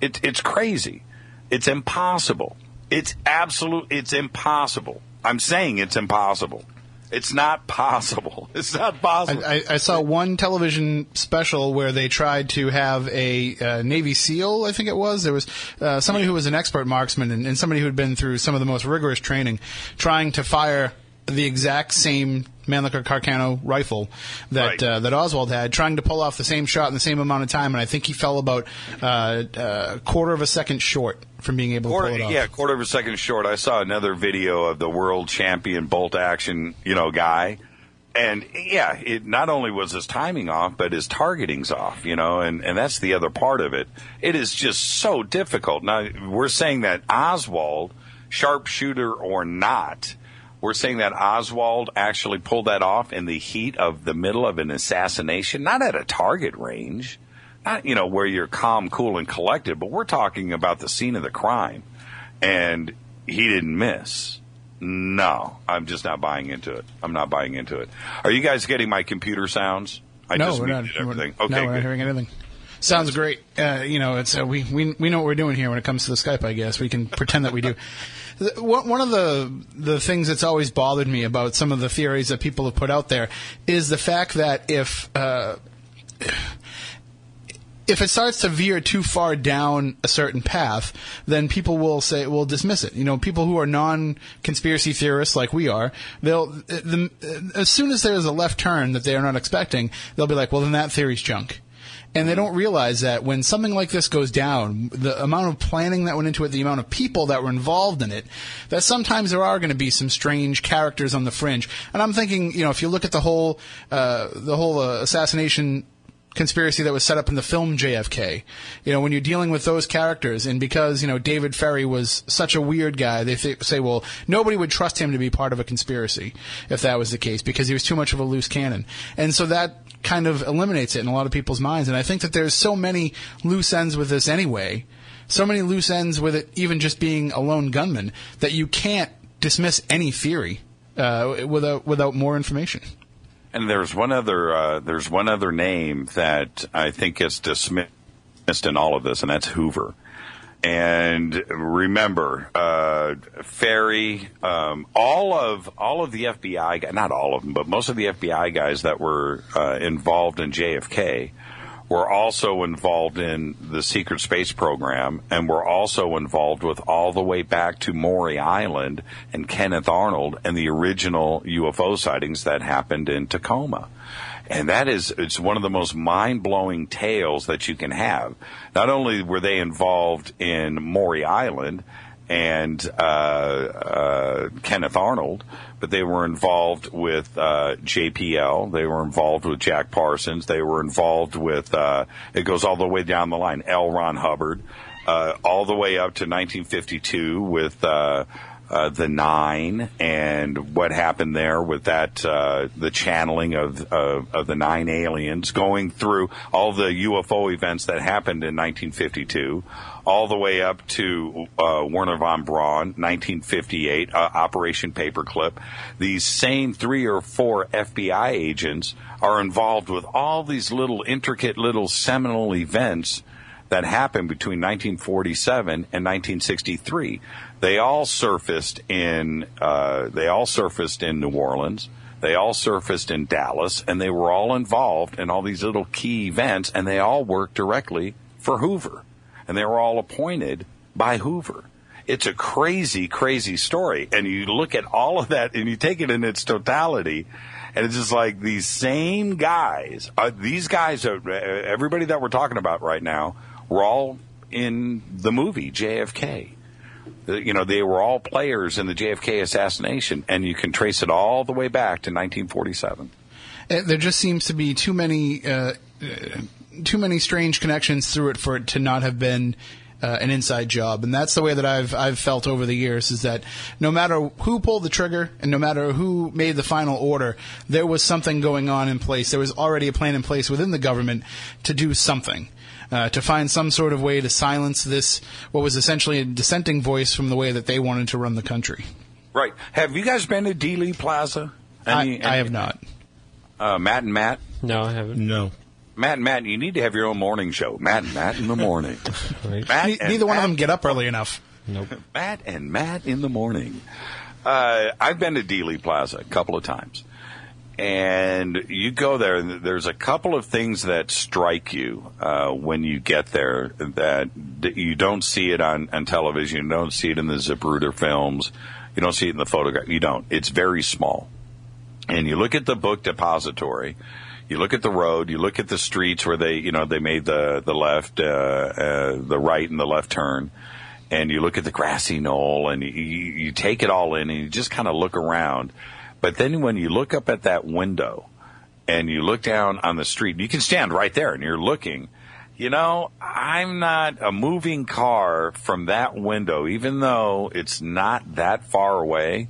It's it's crazy. It's impossible. It's absolute. It's impossible. I'm saying it's impossible. It's not possible. [LAUGHS] It's not possible. I, I, I saw one television special where they tried to have a uh, Navy SEAL, I think it was. There was uh, somebody who was an expert marksman and, and somebody who had been through some of the most rigorous training trying to fire the exact same Mannlicher Carcano rifle that Right. uh, that Oswald had, trying to pull off the same shot in the same amount of time, and I think he fell about uh, a quarter of a second short from being able to pull it off. yeah, quarter of a second short. I saw another video of the world champion bolt action, you know, guy. And yeah, it not only was his timing off, but his targeting's off, you know, and, and that's the other part of it. It is just so difficult. Now, we're saying that Oswald, sharpshooter or not, we're saying that Oswald actually pulled that off in the heat of the middle of an assassination, not at a target range not you know where you're calm, cool, and collected, but we're talking about the scene of the crime, and he didn't miss. No, I'm just not buying into it. I'm not buying into it. Are you guys getting my computer sounds? I no, just we're not. everything. We're, okay, no, we're not hearing anything. Sounds great. Uh, you know, it's uh, we, we we know what we're doing here when it comes to the Skype. I guess we can pretend that we do. One of the the things that's always bothered me about some of the theories that people have put out there is the fact that if uh, if it starts to veer too far down a certain path, then people will say, will dismiss it. You know, people who are non-conspiracy theorists like we are, they'll, the, as soon as there's a left turn that they are not expecting, they'll be like, well, then that theory's junk. And they don't realize that when something like this goes down, the amount of planning that went into it, the amount of people that were involved in it, that sometimes there are going to be some strange characters on the fringe. And I'm thinking, you know, if you look at the whole, uh, the whole uh, assassination conspiracy that was set up in the film JFK. You know, when you're dealing with those characters, and because you know David Ferrie was such a weird guy, they th- say, well, nobody would trust him to be part of a conspiracy if that was the case because he was too much of a loose cannon, and so that kind of eliminates it in a lot of people's minds. And I think that there's so many loose ends with this anyway, so many loose ends with it, even just being a lone gunman, that you can't dismiss any theory uh, without without more information. And there's one other uh, there's one other name that I think gets dismissed in all of this, and that's Hoover. And remember, uh, Ferrie, um, all of all of the FBI, not all of them, but most of the FBI guys that were uh, involved in JFK were also involved in the secret space program, and were also involved with all the way back to Maury Island and Kenneth Arnold and the original UFO sightings that happened in Tacoma. And that is, it's one of the most mind blowing tales that you can have. Not only were they involved in Maury Island and uh, uh, Kenneth Arnold, but they were involved with uh, JPL. They were involved with Jack Parsons. They were involved with. Uh, it goes all the way down the line. L. Ron Hubbard, uh, all the way up to 1952 with. Uh, the nine and what happened there with that uh, the channeling of, of of the nine aliens going through all the UFO events that happened in 1952 all the way up to uh, Wernher von Braun 1958 uh, Operation Paperclip these same three or four FBI agents are involved with all these little intricate little seminal events that happened between 1947 and 1963. They all surfaced in uh, they all surfaced in New Orleans. They all surfaced in Dallas, and they were all involved in all these little key events, and they all worked directly for Hoover, and they were all appointed by Hoover. It's a crazy, crazy story, and you look at all of that, and you take it in its totality, and it's just like these same guys. Uh, these guys, are, everybody that we're talking about right now, were all in the movie JFK. You know, they were all players in the JFK assassination, and you can trace it all the way back to 1947. Uh, There just seems to be too many uh, uh, too many strange connections through it for it to not have been uh, an inside job, and that's the way that I've I've felt over the years. Is that no matter who pulled the trigger and no matter who made the final order, there was something going on in place. There was already a plan in place within the government to do something. Uh, to find some sort of way to silence this, what was essentially a dissenting voice from the way that they wanted to run the country. Right. Have you guys been to Dealey Plaza? Any- I, I have not. Uh, Matt and Matt? No, I haven't. No. Matt and Matt, you need to have your own morning show. Matt and Matt in the morning. [LAUGHS] Right. Matt Ne- and neither one of them get up early enough. Nope. [LAUGHS] Matt and Matt in the morning. Uh, I've been to Dealey Plaza a couple of times. And you go there, and there's a couple of things that strike you uh, when you get there that, you don't see it on, on television. You don't see it in the Zapruder films. You don't see it in the photograph. You don't. It's very small. And you look at the book depository, you look at the road, you look at the streets where they, you know, they made the the left, uh, uh, the right, and the left turn, and you look at the grassy knoll, and you you take it all in, and you just kind of look around. But then when you look up at that window, and you look down on the street, you can stand right there, and you're looking. You know, I'm not a moving car from that window, even though it's not that far away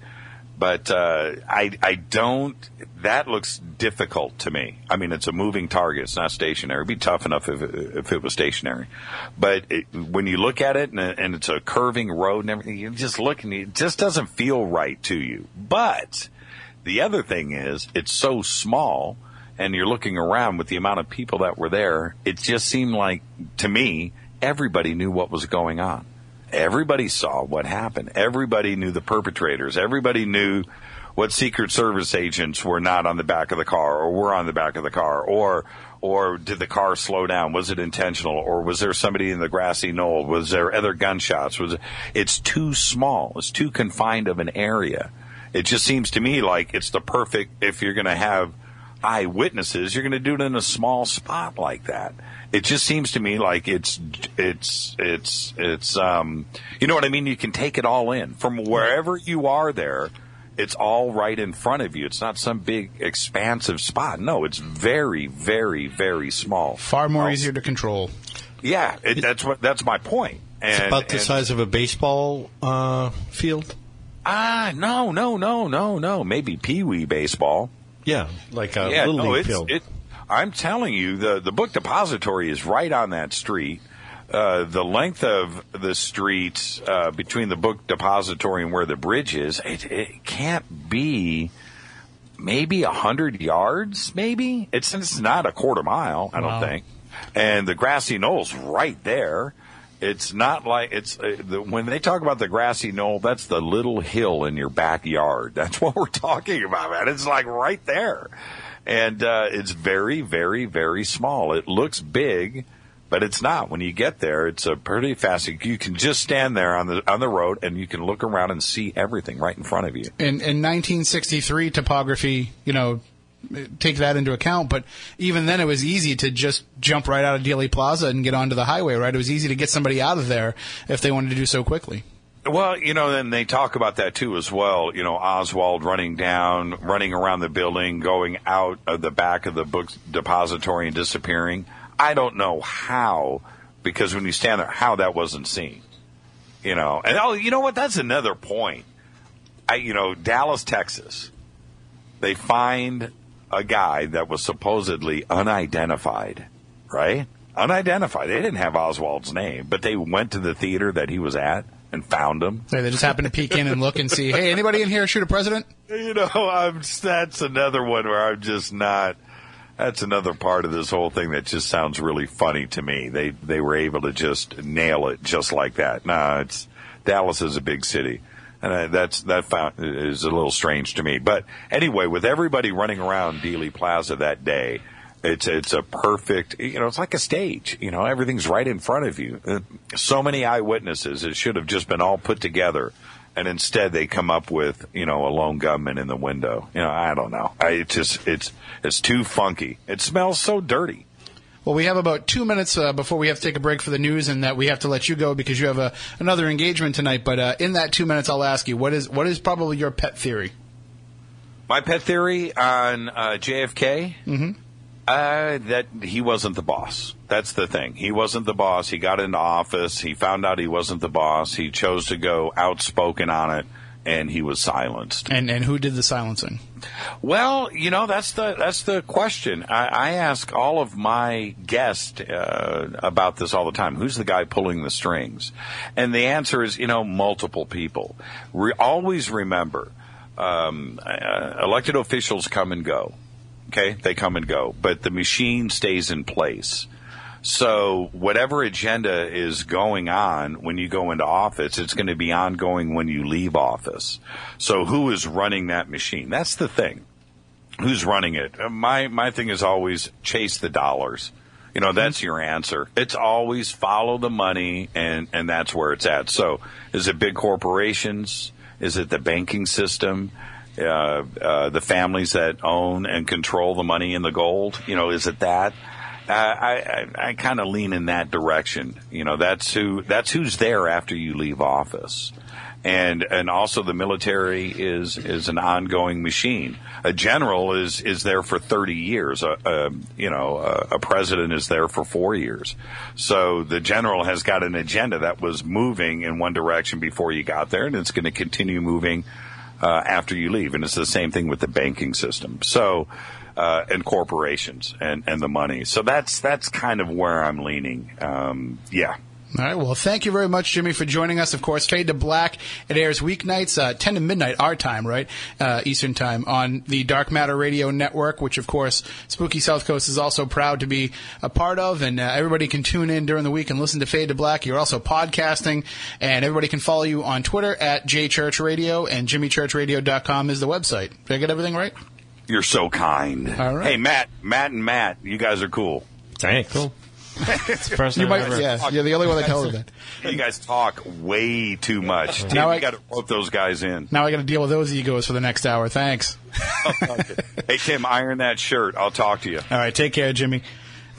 but uh, I I don't. That looks difficult to me. I mean, it's a moving target. It's not stationary. It'd be tough enough if it, if it was stationary, but it, when you look at it and, and it's a curving road and everything, you just look and it just doesn't feel right to you. But the other thing is, it's so small, and you're looking around with the amount of people that were there. It just seemed like to me everybody knew what was going on. Everybody saw what happened. Everybody knew the perpetrators. Everybody knew what Secret Service agents were not on the back of the car or were on the back of the car or or did the car slow down? Was it intentional or was there somebody in the grassy knoll? Was there other gunshots? Was it, it's too small. It's too confined of an area. It just seems to me like it's the perfect if you're going to have eyewitnesses, you're going to do it in a small spot like that. It just seems to me like it's it's it's it's um you know what I mean. You can take it all in from wherever you are there. It's all right in front of you. It's not some big expansive spot. No, it's very very very small. Far more Well, easier to control. Yeah, it, that's what that's my point. And, It's about the and- size of a baseball uh, field. Ah, no, no, no, no, no. Maybe pee wee baseball. Yeah, like a yeah, little no, league it's, field. it. I'm telling you, the the book depository is right on that street. Uh, the length of the street uh, between the book depository and where the bridge is, it, it can't be maybe a hundred yards. Maybe it's it's not a quarter mile. I don't Wow. think. And the grassy knoll's right there. It's not like it's uh, the, when they talk about the grassy knoll. That's the little hill in your backyard. [LAUGHS] That's what we're talking about, man. It's like right there, and uh, it's very, very, very small. It looks big, but it's not. When you get there, it's a pretty fast. You can just stand there on the on the road, and you can look around and see everything right in front of you. in, in 1963 topography, you know, take that into account. But even then, it was easy to just jump right out of Dealey Plaza and get onto the highway. Right, it was easy to get somebody out of there if they wanted to do so quickly. Well, you know, then they talk about that too as well. You know, Oswald running down, running around the building, going out of the back of the book depository and disappearing. I don't know how, because when you stand there, how that wasn't seen. You know, and oh, you know what? That's another point. I, you know, Dallas, Texas. They find a guy that was supposedly unidentified, right? Unidentified. They didn't have Oswald's name, but they went to the theater that he was at and found him. They they just happened to peek in and look and see, hey, anybody in here shoot a president? [LAUGHS] You know, I'm that's another one where I'm just not. That's another part of this whole thing that just sounds really funny to me. They they were able to just nail it just like that. Nah, it's Dallas is a big city, and I, that's that found, is a little strange to me. But anyway, with everybody running around Dealey Plaza that day, it's it's a perfect. You know, it's like a stage. You know, everything's right in front of you. Uh, So many eyewitnesses. It should have just been all put together and instead they come up with you know a lone gunman in the window. You know, I don't know. I it just it's it's too funky. It smells so dirty. Well, we have about two minutes uh, before we have to take a break for the news, and that we have to let you go because you have a, another engagement tonight. But uh, in that two minutes, I'll ask you what is what is probably your pet theory? My pet theory on uh, JFK. Mhm. Uh, that he wasn't the boss. That's the thing. He wasn't the boss. He got into office. He found out he wasn't the boss. He chose to go outspoken on it, and he was silenced. And and who did the silencing? Well, you know that's the that's the question. I, I ask all of my guests uh, about this all the time. Who's the guy pulling the strings? And the answer is, you know, multiple people. Re- always remember, um, uh, elected officials come and go. Okay, they come and go, but the machine stays in place. So whatever agenda is going on when you go into office, it's going to be ongoing when you leave office. So who is running that machine? That's the thing. Who's running it? Uh, My my thing is always chase the dollars. You know, that's your answer. It's always follow the money and and that's where it's at. So, is it big corporations? Is it the banking system? Uh, uh, the families that own and control the money and the gold? You know, is it that? I I, I kind of lean in that direction. You know, that's who that's who's there after you leave office, and and also the military is is an ongoing machine. A general is is there for thirty years. A, a you know a, a president is there for four years. So the general has got an agenda that was moving in one direction before you got there, and it's going to continue moving uh, after you leave. And it's the same thing with the banking system. So, uh, and corporations and, and the money. So that's, that's kind of where I'm leaning. Um, yeah. All right. Well, thank you very much, Jimmy, for joining us. Of course, Fade to Black. It airs weeknights, uh, 10 to midnight, our time, right? Uh, Eastern time on the Dark Matter Radio Network, which, of course, Spooky South Coast is also proud to be a part of. And uh, everybody can tune in during the week and listen to Fade to Black. You're also podcasting, and everybody can follow you on Twitter at jchurchradio, and jimmychurchradio.com is the website. Did I get everything right? You're so kind. All right. Hey, Matt, Matt and Matt, you guys are cool. Hey, cool. It's the first You might, ever. yeah, you're the only one that tells that. [LAUGHS] You guys talk way too much. Tim, Now you I- got to rope those guys in. Now I got to deal with those egos for the next hour. Thanks. [LAUGHS] hey, Tim, iron that shirt. I'll talk to you. All right, take care, Jimmy.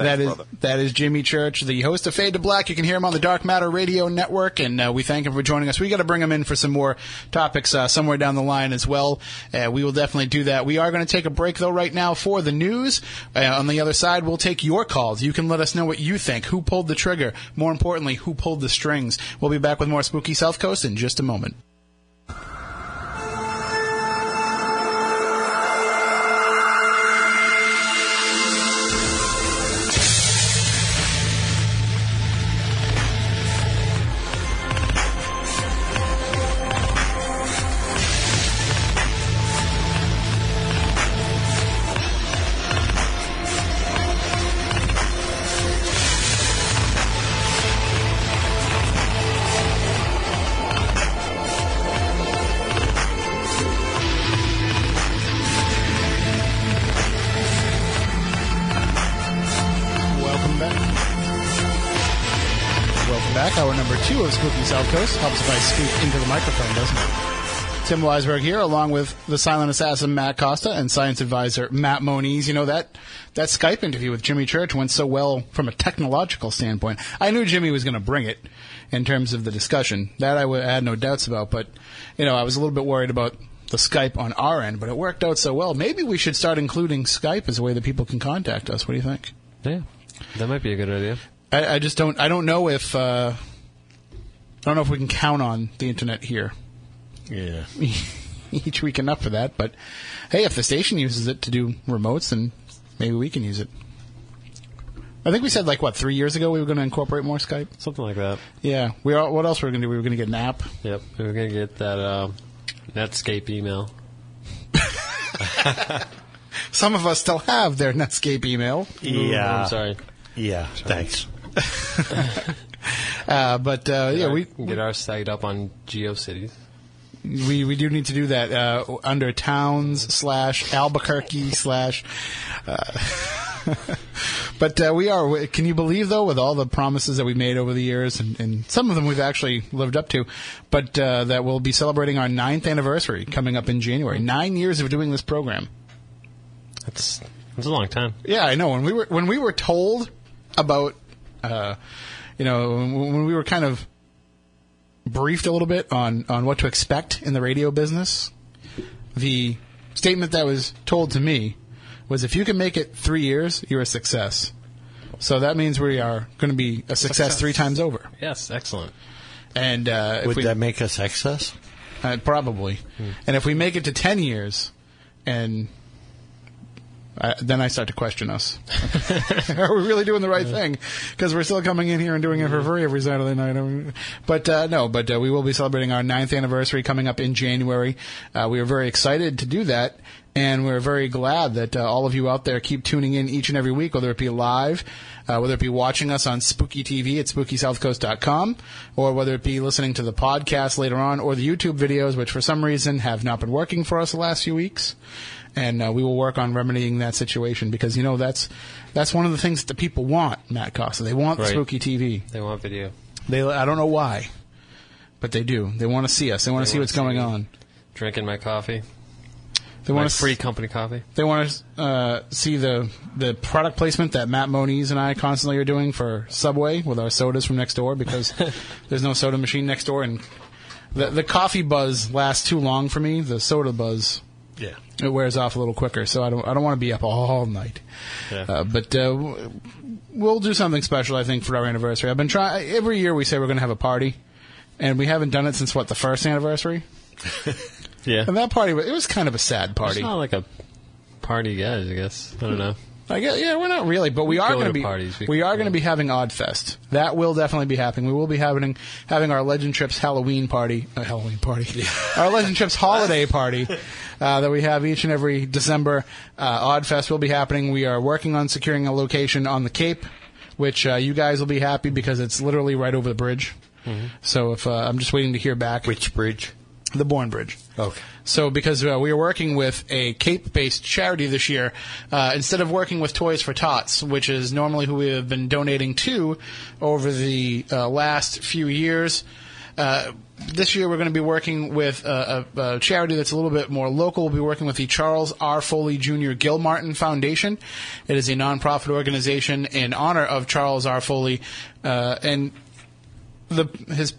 That is brother. that is Jimmy Church, the host of Fade to Black. You can hear him on the Dark Matter Radio Network, and uh, we thank him for joining us. We got to bring him in for some more topics uh, somewhere down the line as well. Uh, we will definitely do that. We are going to take a break though right now for the news. Uh, on the other side, we'll take your calls. You can let us know what you think. Who pulled the trigger? More importantly, who pulled the strings? We'll be back with more Spooky South Coast in just a moment. South Coast helps if I speak into the microphone, doesn't it? Tim Weisberg here, along with the silent assassin Matt Costa and science advisor Matt Moniz. You know that that Skype interview with Jimmy Church went so well from a technological standpoint. I knew Jimmy was going to bring it in terms of the discussion. That I w- I had no doubts about. But you know, I was a little bit worried about the Skype on our end, but it worked out so well. Maybe we should start including Skype as a way that people can contact us. What do you think? Yeah, that might be a good idea. I, I just don't. I don't know if. Uh, I don't know if we can count on the internet here Yeah. [LAUGHS] each week enough for that. But hey, if the station uses it to do remotes, then maybe we can use it. I think we said like what three years ago we were going to incorporate more Skype. Something like that. Yeah, we are. What else were we going to do? We were going to get an app. Yep, we we're gonna get that uh, Netscape email. [LAUGHS] Some of us still have their Netscape email, Yeah. I'm sorry. Yeah. Thanks. [LAUGHS] uh, but uh, yeah, we get our site up on GeoCities. we we do need to do that uh, under towns slash Albuquerque slash. Uh, [LAUGHS] but uh, we are. Can you believe though, with all the promises that we made over the years, and, and some of them we've actually lived up to, but uh, that we'll be celebrating our ninth anniversary coming up in January. Nine years of doing this program. That's that's a long time. Yeah, I know. When we were when we were told about, uh, you know, when, when we were kind of briefed a little bit on on what to expect in the radio business, the statement that was told to me was, "If you can make it three years, you're a success." So that means we are going to be a success, Success. three times over. Yes, excellent. And uh, if Would we, that make us excess? uh, probably. And if we make it to 10 years, and I, then I start to question us. [LAUGHS] [LAUGHS] Are we really doing the right thing? Because we're still coming in here and doing it for free every Saturday night. But uh, no, but uh, we will be celebrating our ninth anniversary coming up in January. Uh, we are very excited to do that. And we're very glad that uh, all of you out there keep tuning in each and every week, whether it be live, uh, whether it be watching us on Spooky TV at SpookySouthCoast.com, or whether it be listening to the podcast later on, or the YouTube videos, which for some reason have not been working for us the last few weeks. And uh, we will work on remedying that situation because you know that's that's one of the things that the people want, Matt Costa. They want Right. Spooky TV. They want video. They I don't know why, but they do. They want to see us. They want to see what's going on. Drinking my coffee. They want to free company coffee. They want to uh, see the the product placement that Matt Moniz and I constantly are doing for Subway with our sodas from next door because [LAUGHS] there's no soda machine next door, and the the coffee buzz lasts too long for me. The soda buzz Yeah. it wears off a little quicker, so I don't I don't want to be up all night. Yeah. Uh, but uh, we'll do something special, I think, for our anniversary. I've been trying every year. We say we're going to have a party, and we haven't done it since what the first anniversary. [LAUGHS] Yeah. And that party, it was kind of a sad party. It's not like a party, guys. I guess I don't know. I guess, yeah, we're not really, but we are going to be parties. We- are going to be having Oddfest. That will definitely be happening. We will be having having our Legend Trips Halloween party, uh, Halloween party, [LAUGHS] our Legend Trips holiday party [LAUGHS] uh, that we have each and every December. Uh, Oddfest will be happening. We are working on securing a location on the Cape, which uh, you guys will be happy because it's literally right over the bridge. Mm-hmm. So if uh, I'm just waiting to hear back, Which bridge? The Bourne Bridge. Okay. So, because uh, we are working with a Cape-based charity this year, uh, instead of working with Toys for Tots, which is normally who we have been donating to over the uh, last few years, uh, this year we're going to be working with a, a, a charity that's a little bit more local. We'll be working with the Charles R. Foley Jr. Gilmartin Foundation. It is a nonprofit organization in honor of Charles R. Foley, uh, and the his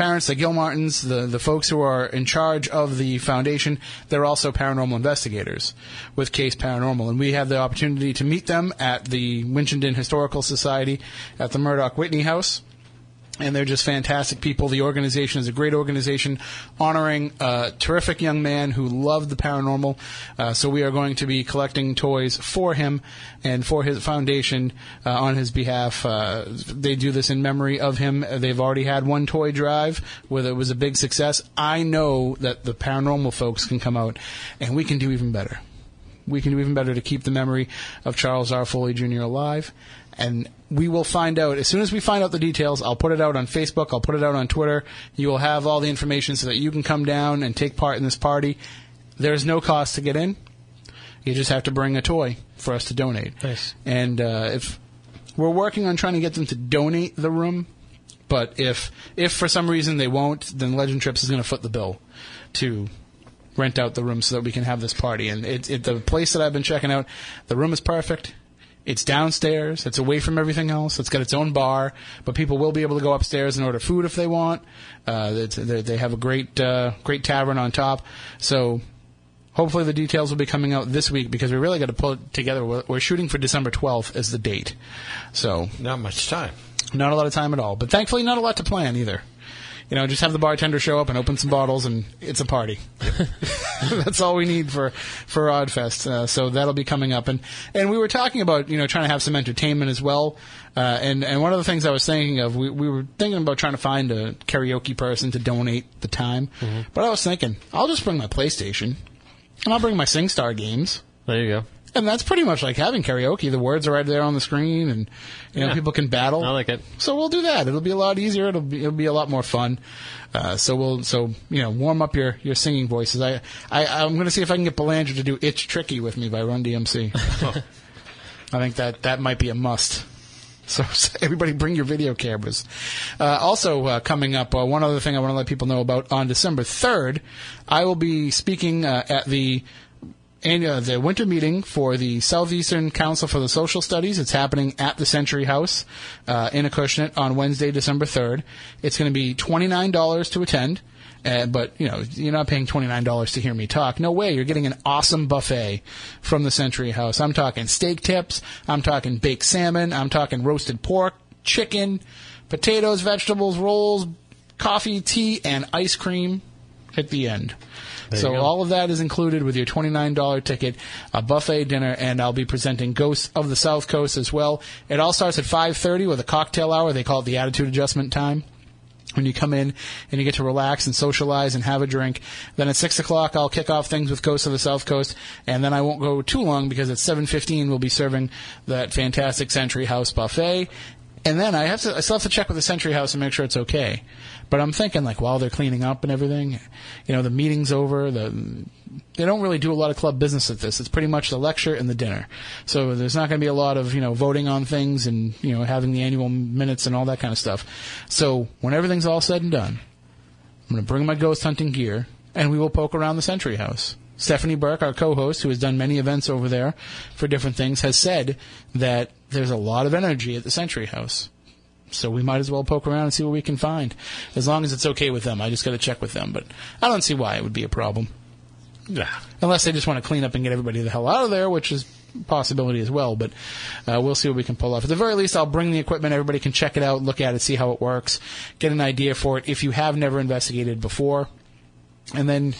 parents, the Gilmartins, the the folks who are in charge of the foundation, they're also paranormal investigators with Case Paranormal, and we have the opportunity to meet them at the Winchendon Historical Society at the Murdock Whitney House. And they're just fantastic people. The organization is a great organization honoring a terrific young man who loved the paranormal. Uh, so we are going to be collecting toys for him and for his foundation uh, on his behalf. Uh, they do this in memory of him. They've already had one toy drive where it was a big success. I know that the paranormal folks can come out and we can do even better we can do even better to keep the memory of Charles R. Foley Jr. alive. And we will find out as soon as we find out the details. I'll put it out on Facebook. I'll put it out on Twitter. You will have all the information so that you can come down and take part in this party. There's no cost to get in. You just have to bring a toy for us to donate. Nice. And uh, if we're working on trying to get them to donate the room, but if if for some reason they won't, then Legend Trips is going to foot the bill to rent out the room so that we can have this party. And it, it the place that I've been checking out, the room is perfect. It's downstairs. It's away from everything else. It's got its own bar, but people will be able to go upstairs and order food if they want. Uh, they have a great uh, great tavern on top. So hopefully the details will be coming out this week because we really got to pull it together. We're, we're shooting for December 12th as the date. So Not much time. not a lot of time at all. But thankfully, not a lot to plan either. You know, just have the bartender show up and open some bottles, and it's a party. [LAUGHS] That's all we need for for Oddfest. Uh, so that'll be coming up, and and we were talking about you know trying to have some entertainment as well. Uh, and and one of the things I was thinking of, we we were thinking about trying to find a karaoke person to donate the time. But I was thinking, I'll just bring my PlayStation, and I'll bring my SingStar games. There you go. And that's pretty much like having karaoke. The words are right there on the screen, and you know Yeah. people can battle. I like it. So we'll do that. It'll be a lot easier. It'll be it'll be a lot more fun. Uh, so we'll so you know warm up your, your singing voices. I, I I'm going to see if I can get Belanger to do "It's Tricky" with me by Run DMC. [LAUGHS] I think that that might be a must. So, [LAUGHS] so everybody bring your video cameras. Uh, also uh, coming up, uh, one other thing I want to let people know about on December 3rd, I will be speaking uh, at the and uh, the winter meeting for the Southeastern Council for the Social Studies. It's happening at the Century House uh, in Acushnet on Wednesday, December 3rd. It's going to be $29 to attend. Uh, but you know you're not paying twenty nine dollars to hear me talk. No way. You're getting an awesome buffet from the Century House. I'm talking steak tips. I'm talking baked salmon. I'm talking roasted pork, chicken, potatoes, vegetables, rolls, coffee, tea, and ice cream at the end. So all of that is included with your $29 ticket, a buffet dinner, and I'll be presenting Ghosts of the South Coast as well. It all starts at 5:30 with a cocktail hour. They call it the attitude adjustment time. When you come in and you get to relax and socialize and have a drink, then at six o'clock I'll kick off things with Ghosts of the South Coast, and then I won't go too long because at seven fifteen we'll be serving that fantastic Century House buffet, and then I have to I still have to check with the Century House and make sure it's okay. But I'm thinking like while they're cleaning up and everything, you know, the meeting's over. The they don't really do a lot of club business at this. It's pretty much the lecture and the dinner. So there's not going to be a lot of you know voting on things and you know having the annual minutes and all that kind of stuff. So when everything's all said and done, I'm going to bring my ghost hunting gear and we will poke around the Century House. Stephanie Burke, our co-host, who has done many events over there for different things, has said that there's a lot of energy at the Century House. So we might as well poke around and see what we can find. As long as it's okay with them. I just got to check with them, but I don't see why it would be a problem. Yeah. Unless they just want to clean up and get everybody the hell out of there, which is a possibility as well. But uh, we'll see what we can pull off. At the very least, I'll bring the equipment. Everybody can check it out, look at it, see how it works, get an idea for it if you have never investigated before. And then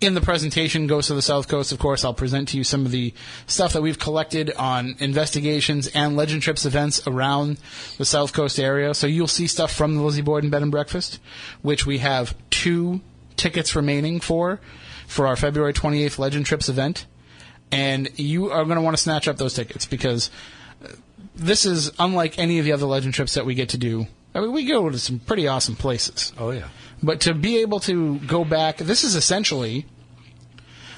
in the presentation, Ghosts of the South Coast, of course, I'll present to you some of the stuff that we've collected on investigations and Legend Trips events around the South Coast area. So you'll see stuff from the Lizzie Borden Bed and Breakfast, which we have two tickets remaining for, for our February 28th Legend Trips event. And you are going to want to snatch up those tickets because uh, this is unlike any of the other Legend Trips that we get to do. I mean, we go to some pretty awesome places. Oh yeah. But to be able to go back, this is essentially,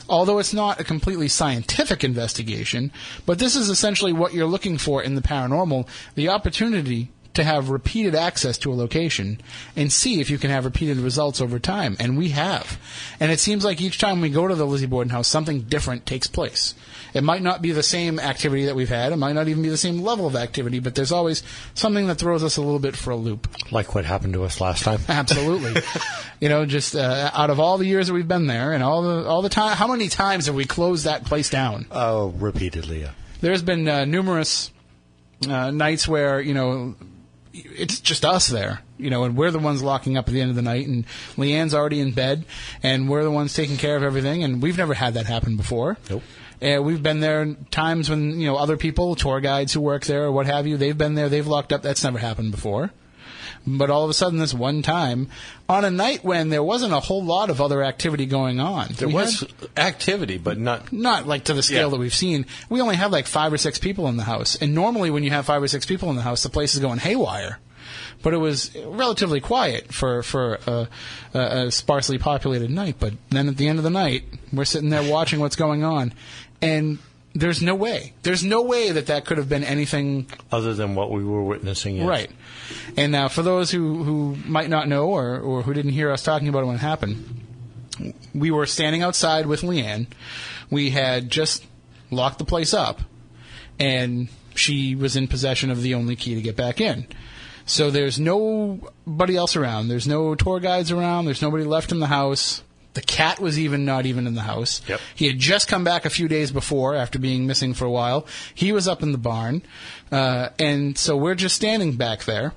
although it's not a completely scientific investigation, but this is essentially what you're looking for in the paranormal the opportunity to have repeated access to a location and see if you can have repeated results over time. And we have. And it seems like each time we go to the Lizzie Borden house, something different takes place. It might not be the same activity that we've had. It might not even be the same level of activity, but there's always something that throws us a little bit for a loop. Like what happened to us last time. [LAUGHS] Absolutely. [LAUGHS] you know, just uh, out of all the years that we've been there, and all the all the time, how many times have we closed that place down? Oh, repeatedly. Yeah. There's been uh, numerous uh, nights where you know it's just us there, you know, and we're the ones locking up at the end of the night, and Leanne's already in bed, and we're the ones taking care of everything, and we've never had that happen before. Nope. Uh, we've been there times when you know other people, tour guides who work there or what have you, they've been there, they've locked up. That's never happened before. But all of a sudden, this one time, on a night when there wasn't a whole lot of other activity going on, There we was activity, but not. not like to the scale Yeah. that we've seen. We only have like five or six people in the house, and normally when you have five or six people in the house, the place is going haywire. But it was relatively quiet for for a, a, a sparsely populated night. But then at the end of the night, we're sitting there watching what's going on, and there's no way. There's no way that that could have been anything Other than what we were witnessing. Yes. Right. And now, for those who, who might not know or, or who didn't hear us talking about it when it happened, we were standing outside with Leanne. We had just locked the place up, and she was in possession of the only key to get back in. So there's nobody else around. There's no tour guides around. There's nobody left in the house. The cat was even not even in the house. Yep. He had just come back a few days before after being missing for a while. He was up in the barn. Uh, and so we're just standing back there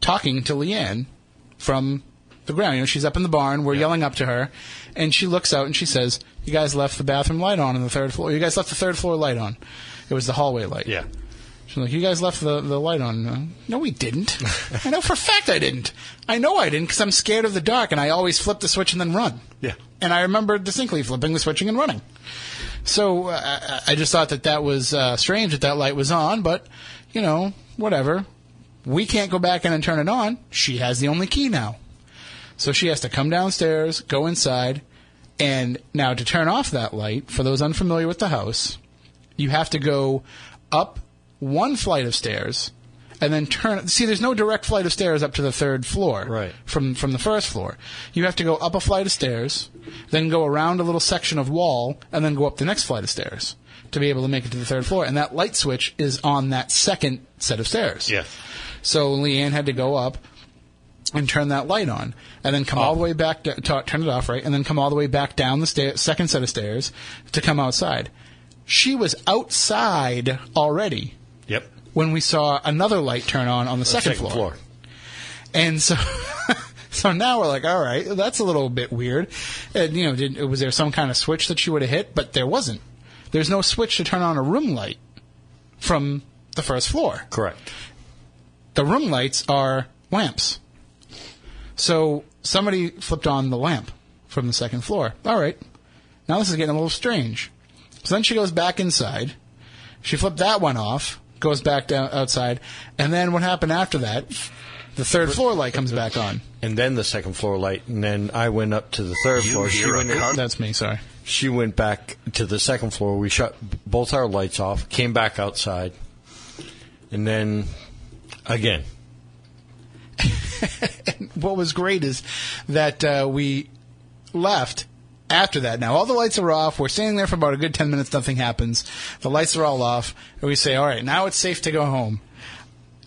talking to Leanne from the ground. You know, she's up in the barn. We're yelling up to her, and she looks out and she says, "You guys left the bathroom light on on the third floor. You guys left the third floor light on. It was the hallway light." Yeah. She's like, "You guys left the, the light on." Uh, no, we didn't. I know for a fact I didn't. I know I didn't because I'm scared of the dark, and I always flip the switch and then run. Yeah. And I remember distinctly flipping the switching and running. So uh, I I just thought that that was uh, strange that that light was on, but you know, whatever. We can't go back in and turn it on. She has the only key now. So she has to come downstairs, go inside, and now to turn off that light, for those unfamiliar with the house, you have to go up one flight of stairs and then turn see there's no direct flight of stairs up to the third floor Right. from from the first floor you have to go up a flight of stairs then go around a little section of wall and then go up the next flight of stairs to be able to make it to the third floor and that light switch is on that second set of stairs Yeah. so Leanne had to go up and turn that light on, and then come oh. all the way back, to, to, turn it off, right, and then come all the way back down the stair, second set of stairs to come outside. She was outside already Yep. when we saw another light turn on on the second, floor. And so, [LAUGHS] so now we're like, all right, that's a little bit weird. And, you know, did, was there some kind of switch that she would have hit? But there wasn't. There's no switch to turn on a room light from the first floor Correct. the room lights are lamps. So somebody flipped on the lamp from the second floor. All right. Now this is getting a little strange. So then she goes back inside. She flipped that one off, goes back down outside, and then what happened after that? The third floor light comes back on. And then the second floor light, and then I went up to the third You floor. She hear a went, cunt? That's me, sorry. she went back to the second floor. We shut both our lights off, came back outside, and then again. [LAUGHS] what was great is that uh, we left after that. Now all the lights are off. We're standing there for about a good ten minutes. Nothing happens. The lights are all off, and we say, "All right, now it's safe to go home."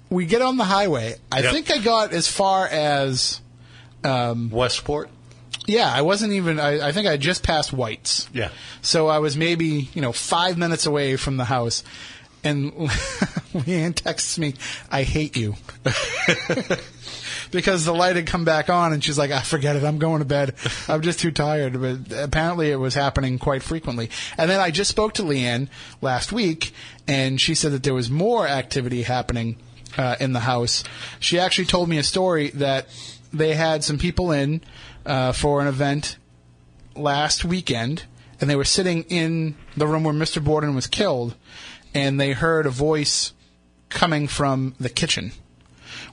We get on the highway. I Yep. think I got as far as um, Westport? yeah. I wasn't even. I, I think I just passed Whites. Yeah. So I was maybe you know five minutes away from the house, and [LAUGHS] Leanne texts me, "I hate you." [LAUGHS] because the light had come back on and she's like, I forget it. I'm going to bed. [LAUGHS] I'm just too tired. But apparently it was happening quite frequently. And then I just spoke to Leanne last week and she said that there was more activity happening uh, in the house. She actually told me a story that they had some people in uh, for an event last weekend, and they were sitting in the room where Mr. Borden was killed, and they heard a voice coming from the kitchen,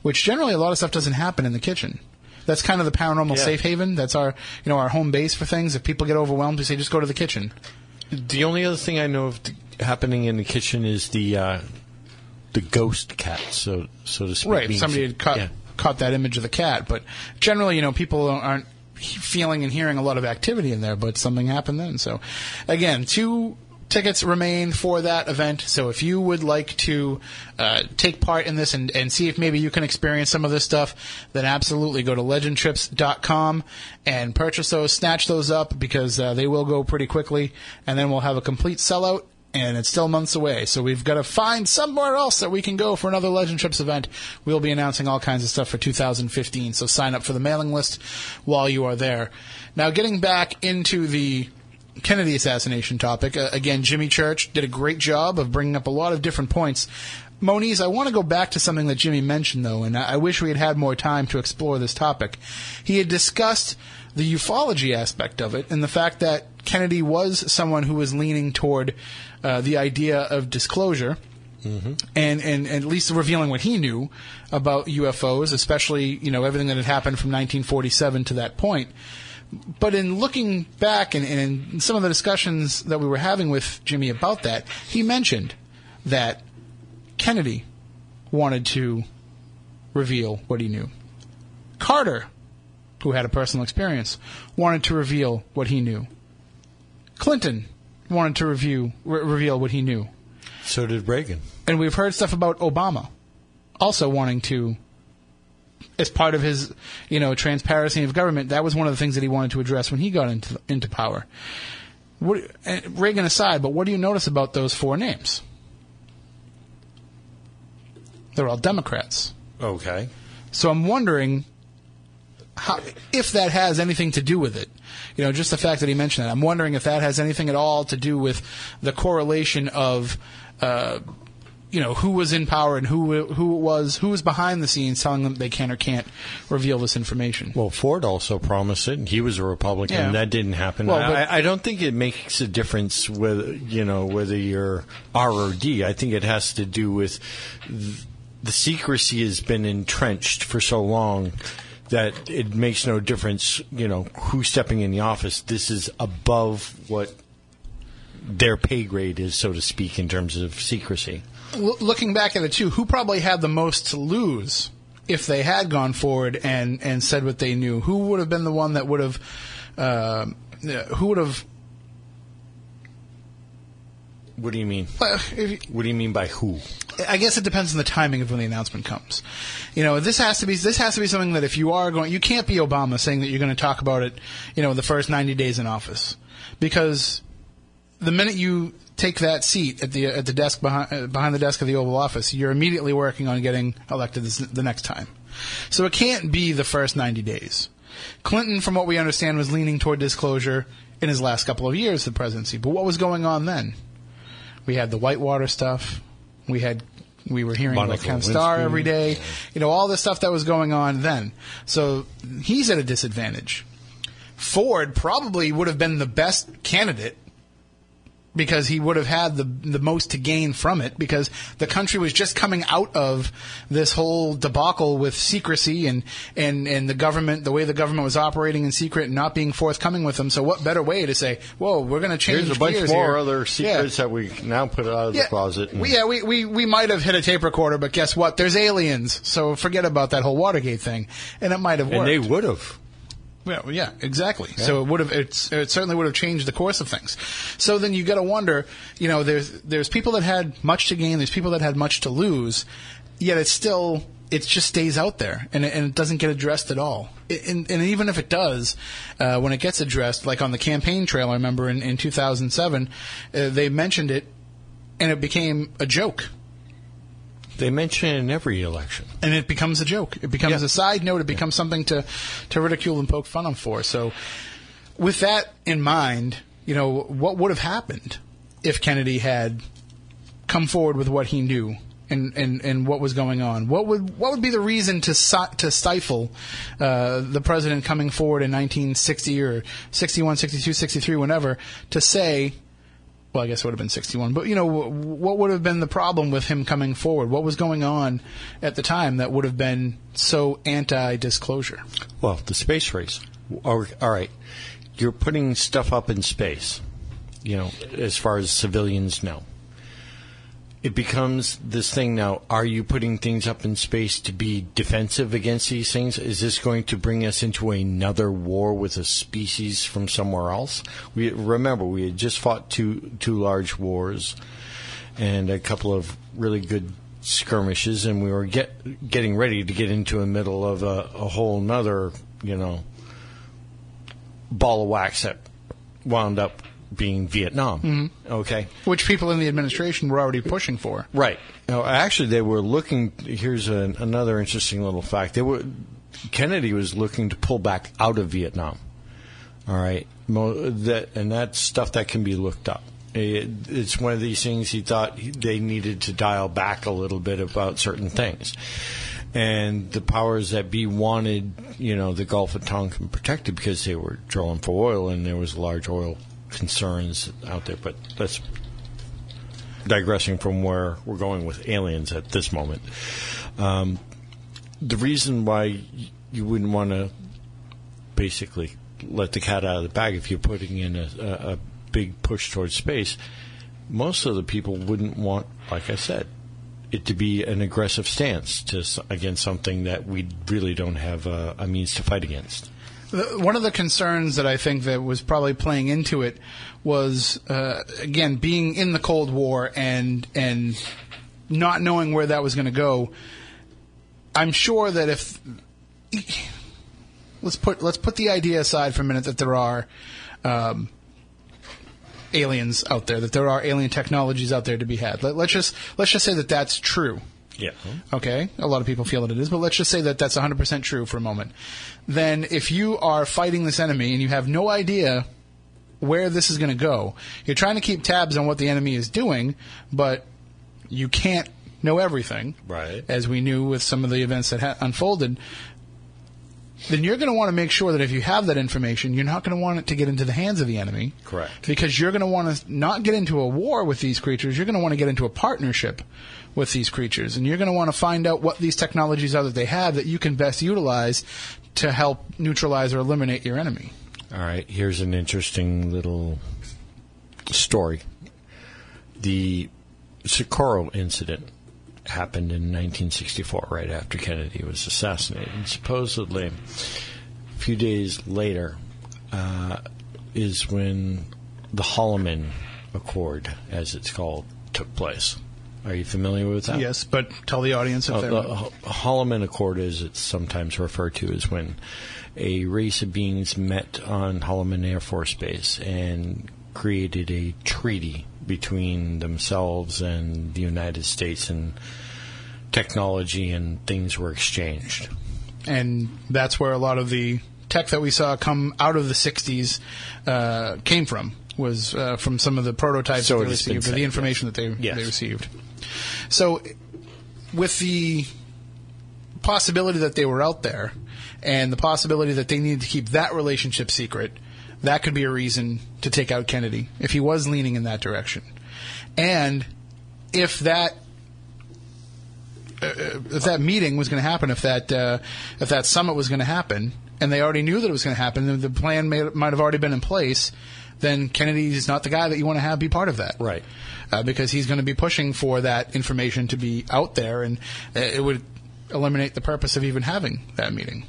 which generally a lot of stuff doesn't happen in the kitchen. That's kind of the paranormal Yeah. safe haven. That's our, you know, our home base for things. If people get overwhelmed, we say just go to the kitchen. The only other thing I know of happening in the kitchen is the uh, the ghost cat, so so to speak. Right. being- Somebody had caught Yeah. caught that image of the cat, but generally, you know, people aren't feeling and hearing a lot of activity in there. But something happened then. So, again, two tickets remain for that event. So, if you would like to uh, take part in this and, and see if maybe you can experience some of this stuff, then absolutely go to legendtrips.com and purchase those, snatch those up because uh, they will go pretty quickly, and then we'll have a complete sellout and it's still months away. So we've got to find somewhere else that we can go for another Legend Trips event. We'll be announcing all kinds of stuff for 2015. So sign up for the mailing list while you are there. Now, getting back into the Kennedy assassination topic, uh, again, Jimmy Church did a great job of bringing up a lot of different points. Moniz, I want to go back to something that Jimmy mentioned, though, and I I wish we had had more time to explore this topic. He had discussed the ufology aspect of it and the fact that Kennedy was someone who was leaning toward uh, the idea of disclosure. And, and, and at least revealing what he knew about UFOs, especially you know everything that had happened from 1947 to that point. But in looking back and, and in some of the discussions that we were having with Jimmy about that, he mentioned that Kennedy wanted to reveal what he knew. Carter who had a personal experience, wanted to reveal what he knew. Clinton wanted to review, re- reveal what he knew. So did Reagan. And we've heard stuff about Obama also wanting to, as part of his, you know, transparency of government, that was one of the things that he wanted to address when he got into, into power. What, Reagan aside, but what do you notice about those four names? They're all Democrats. Okay. So I'm wondering how, if that has anything to do with it. You know, just the fact that he mentioned that. I'm wondering if that has anything at all to do with the correlation of, uh, you know, who was in power and who who it was, who was behind the scenes telling them they can or can't reveal this information. Well, Ford also promised it, and he was a Republican. Yeah. and That didn't happen. Well, but- I, I don't think it makes a difference whether you know whether you're R or D. I think it has to do with the secrecy has been entrenched for so long that it makes no difference. You know who's stepping in the office. This is above what their pay grade is, so to speak, in terms of secrecy. L- looking back at it too, who probably had the most to lose if they had gone forward and, and said what they knew? Who would have been the one that would have, uh, who would have, What do you mean? uh, What do you mean by who? I guess it depends on the timing of when the announcement comes. You know, this has to be this has to be something that if you are going, you can't be Obama saying that you're going to talk about it. You know, the first 90 days in office, because the minute you take that seat at the at the desk behind uh, behind the desk of the Oval Office, you're immediately working on getting elected this, the next time. So it can't be the first 90 days. Clinton, from what we understand, was leaning toward disclosure in his last couple of years of the presidency. But what was going on then? We had the Whitewater stuff. We had we were hearing about Ken Starr every day. You know all the stuff that was going on then. So he's at a disadvantage. Ford probably would have been the best candidate because he would have had the the most to gain from it because the country was just coming out of this whole debacle with secrecy and and and the government the way the government was operating in secret and not being forthcoming with them so what better way to say whoa we're going to change Here's a bunch more here. other Yeah. secrets that we now put out of the closet. and- yeah, we, we, we might have hit a tape recorder, but guess what? There's aliens, so forget about that whole Watergate thing. And it might have worked. and they would have. Yeah, yeah, exactly. So it would have it's, it certainly would have changed the course of things. So then you got to wonder, you know, there's there's people that had much to gain, there's people that had much to lose, yet it's still it just stays out there and it, and it doesn't get addressed at all. It, and, and even if it does, uh, when it gets addressed, like on the campaign trail, I remember in, in 2007, uh, they mentioned it, and it became a joke. They mention it in every election. and it becomes a joke. It becomes Yeah. a side note. It becomes something to, to ridicule and poke fun of for. So, with that in mind, you know, what would have happened if Kennedy had come forward with what he knew and, and, and what was going on? What would what would be the reason to to stifle uh, the president coming forward in 1960 or 61, 62, 63, whenever, to say well, I guess it would have been 61. But, you know, what would have been the problem with him coming forward? What was going on at the time that would have been so anti disclosure? Well, the space race. All all right. You're putting stuff up in space, you know, as far as civilians know. It becomes this thing now. Are you putting things up in space to be defensive against these things? Is this going to bring us into another war with a species from somewhere else? We remember we had just fought two two large wars and a couple of really good skirmishes, and we were get getting ready to get into the middle of a, a whole nother, you know, ball of wax that wound up being Vietnam. Mm-hmm. Okay, Which people in the administration were already pushing for. right. Now, actually, they were looking. Here's an another interesting little fact. They were Kennedy was looking to pull back out of Vietnam. All right, Mo, that and that's stuff that can be looked up. It, it's one of these things he thought they needed to dial back a little bit about certain things, and the powers that be wanted, you know, the Gulf of Tonkin protected because they were drilling for oil and there was a large oil concerns out there. But that's digressing from where we're going with aliens at this moment. Um, the reason why you wouldn't want to basically let the cat out of the bag if you're putting in a, a, a big push towards space, most of the people wouldn't want, like I said, it to be an aggressive stance to against something that we really don't have a, a means to fight against. One of the concerns that I think that was probably playing into it was uh, again being in the Cold War and and not knowing where that was going to go. I'm sure that if let's put let's put the idea aside for a minute that there are um, aliens out there, that there are alien technologies out there to be had. Let, let's just let's just say that that's true. Yeah. Okay, a lot of people feel that it is, but let's just say that that's 100% true for a moment. Then, if you are fighting this enemy and you have no idea where this is going to go, you're trying to keep tabs on what the enemy is doing, but you can't know everything. Right. As we knew with some of the events that ha- unfolded. Then you're going to want to make sure that if you have that information, you're not going to want it to get into the hands of the enemy. Correct. Because you're going to want to not get into a war with these creatures. You're going to want to get into a partnership with these creatures. And you're going to want to find out what these technologies are that they have that you can best utilize to help neutralize or eliminate your enemy. All right, here's an interesting little story. The Socorro incident happened in 1964, right after Kennedy was assassinated. And supposedly, a few days later, uh, is when the Holloman Accord, as it's called, took place. Are you familiar with that? Yes, but tell the audience if Uh, the Ho- Holloman Accord, as it's sometimes referred to, is when a race of beings met on Holloman Air Force Base and created a treaty between themselves and the United States, and technology and things were exchanged. and that's where a lot of the tech that we saw come out of the 60s uh, came from was uh, from some of the prototypes So that they received or the information that they, Yes. they received so with the possibility that they were out there and the possibility that they needed to keep that relationship secret that could be a reason to take out Kennedy if he was leaning in that direction and if that if that meeting was going to happen, if that uh, if that summit was going to happen, and they already knew that it was going to happen, and the plan may, might have already been in place, then Kennedy is not the guy that you want to have be part of that, Right. Uh, because he's going to be pushing for that information to be out there, and uh, it would eliminate the purpose of even having that meeting,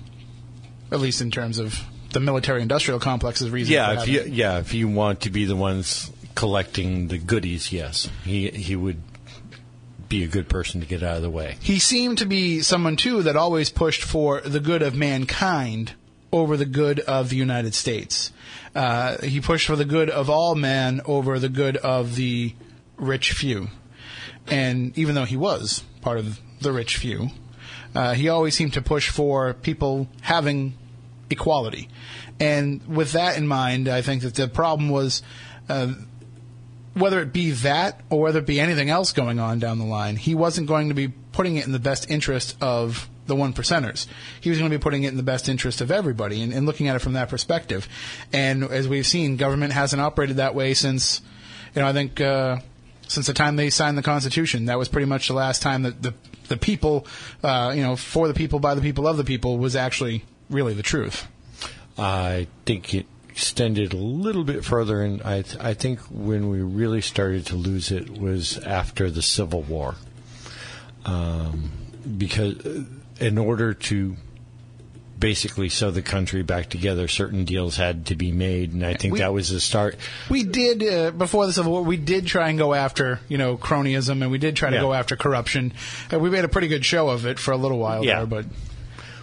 at least in terms of the military-industrial complex's reason. Yeah, if you it. yeah if you want to be the ones collecting the goodies, yes, he he would be a good person to get out of the way. he seemed to be someone too that always pushed for the good of mankind over the good of the United States. Uh, he pushed for the good of all men over the good of the rich few. And even though he was part of the rich few, uh, he always seemed to push for people having equality. And with that in mind, I think that the problem was uh, whether it be that or whether it be anything else going on down the line, he wasn't going to be putting it in the best interest of the one percenters. He was going to be putting it in the best interest of everybody and, and looking at it from that perspective. And as we've seen, government hasn't operated that way since, you know, I think, uh, since the time they signed the Constitution. That was pretty much the last time that the, the people, uh, you know, for the people, by the people, of the people was actually really the truth. I think it extended a little bit further, and I th- I think when we really started to lose it was after the Civil War, um, because uh, in order to basically sew the country back together, certain deals had to be made, and I think We- that was the start. We did uh, before the Civil War. We did try and go after you know cronyism, and we did try to Yeah. go after corruption. Uh, we made a pretty good show of it for a little while Yeah. there, but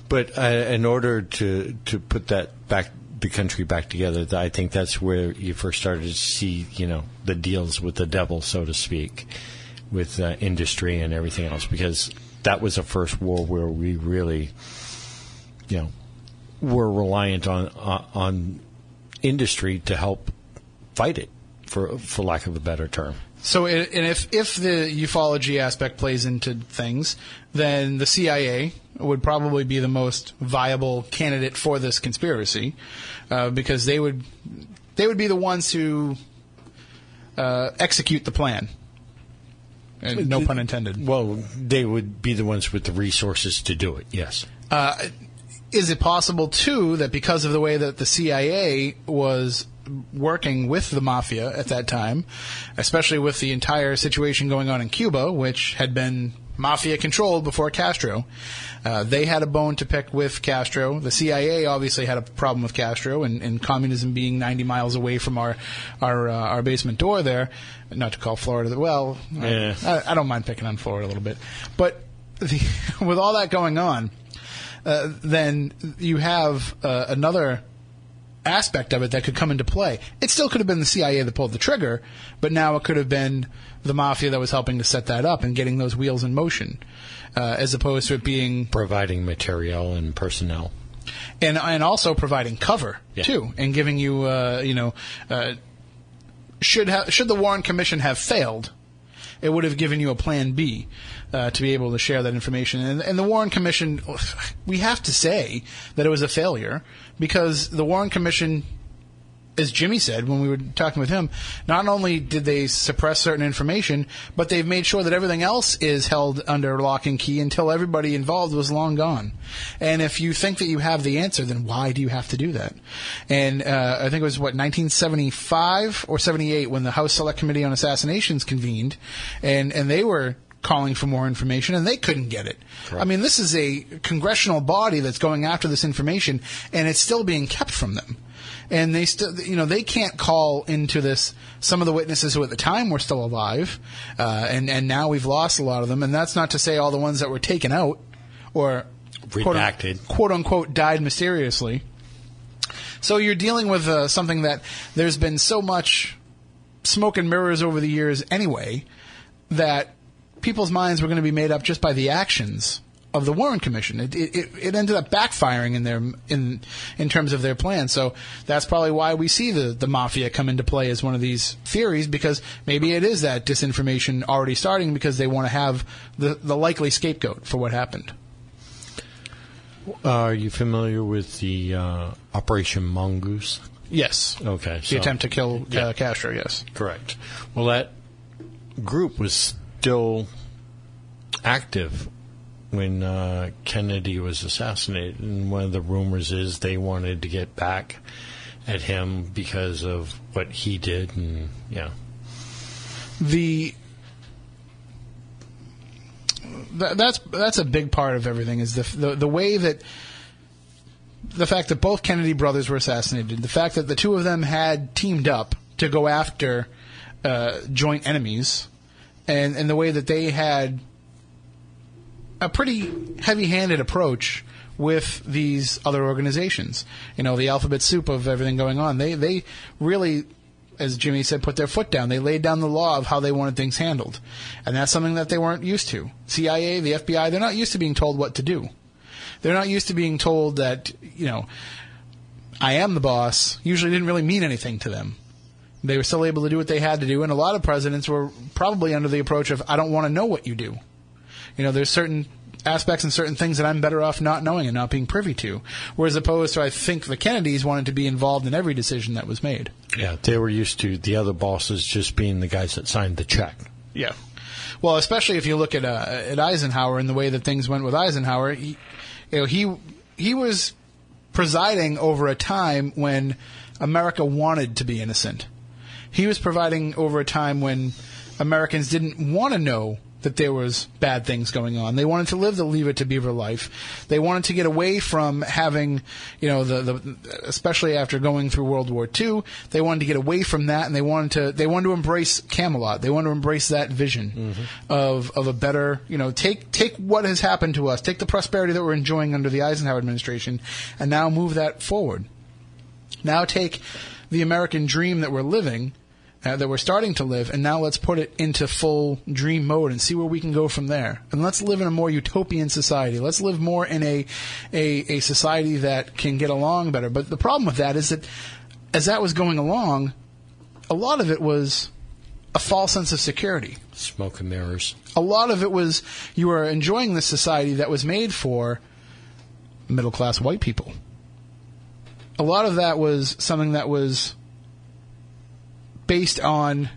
But uh, in order to to put that back the country back together, I think that's where you first started to see you know the deals with the devil, so to speak, with uh, industry and everything else, because that was the first war where we really, you know, were reliant on on, on industry to help fight it, for for lack of a better term. So, and if if the ufology aspect plays into things, then the CIA would probably be the most viable candidate for this conspiracy, uh, because they would they would be the ones who uh, execute the plan. And no pun intended. Well, they would be the ones with the resources to do it. Yes. Uh, is it possible too that because of the way that the CIA was working with the mafia at that time, especially with the entire situation going on in Cuba, which had been mafia controlled before Castro. Uh, they had a bone to pick with Castro. The CIA obviously had a problem with Castro and, and communism being 90 miles away from our our uh, our basement door there. Not to call Florida the well. Yeah. I, I don't mind picking on Florida a little bit, but the, [LAUGHS] with all that going on, uh, then you have uh, another aspect of it that could come into play. It still could have been the CIA that pulled the trigger, but now it could have been the mafia that was helping to set that up and getting those wheels in motion, uh, as opposed to it being Providing material and personnel. and and also providing cover Yeah. too, and giving you uh, you know uh, should ha- should the Warren Commission have failed, it would have given you a plan B uh, to be able to share that information. And, and the Warren Commission, [SIGHS] we have to say that it was a failure because the Warren Commission. As Jimmy said when we were talking with him, not only did they suppress certain information, but they've made sure that everything else is held under lock and key until everybody involved was long gone. And if you think that you have the answer, then why do you have to do that? And uh, I think it was what 1975 or 78 when the House Select Committee on Assassinations convened, and and they were calling for more information and they couldn't get it. I mean, this is a congressional body that's going after this information, and it's still being kept from them. And they still, you know, they can't call into this. Some of the witnesses who at the time were still alive, uh, and and now we've lost a lot of them, and that's not to say all the ones that were taken out or quote, quote unquote died mysteriously. So you're dealing with uh, something that there's been so much smoke and mirrors over the years anyway that people's minds were going to be made up just by the actions of the Warren Commission. It, it, it- ended up backfiring in their in in terms of their plan. So that's probably why we see the the mafia come into play as one of these theories because maybe it is that disinformation already starting because they want to have the the likely scapegoat for what happened. Are you familiar with the uh, Operation Mongoose? Yes. Okay. The attempt to kill Yeah. uh, Castro. Yes. Correct. Well, that group was still active when uh, Kennedy was assassinated, and one of the rumors is they wanted to get back at him because of what he did, and yeah, the that, that's that's a big part of everything is the, the the way that the fact that both Kennedy brothers were assassinated, the fact that the two of them had teamed up to go after uh, joint enemies, and and the way that they had a pretty heavy-handed approach with these other organizations. You know, the alphabet soup of everything going on. They they really, as Jimmy said, put their foot down. They laid down the law of how they wanted things handled, and that's something that they weren't used to. CIA, the FBI, they're not used to being told what to do. They're not used to being told that you know, I am the boss. Usually didn't really mean anything to them. They were still able to do what they had to do, and a lot of presidents were probably under the approach of I don't want to know what you do. You know, there's certain aspects and certain things that I'm better off not knowing and not being privy to. Whereas opposed to, I think the Kennedys wanted to be involved in every decision that was made. yeah, they were used to the other bosses just being the guys that signed the check. Yeah. Well, especially if you look at uh, at Eisenhower and the way that things went with Eisenhower, he, you know, he he was presiding over a time when America wanted to be innocent. He was providing over a time when Americans didn't want to know that there was bad things going on. They wanted to live the Leave It to Beaver life. They wanted to get away from having, you know, the, the especially after going through World War II, they wanted to get away from that, and they wanted to they wanted to embrace Camelot. They wanted to embrace that vision mm-hmm. of of a better, you know, take take what has happened to us, take the prosperity that we're enjoying under the Eisenhower administration, and now move that forward. Now take the American dream that we're living, uh, that we're starting to live, and now let's put it into full dream mode and see where we can go from there. And let's live in a more utopian society. Let's live more in a, a, a society that can get along better. But the problem with that is that as that was going along, a lot of it was a false sense of security Smoke and mirrors. a lot of it was you were enjoying this society that was made for middle class white people. A lot of that was something that was based on,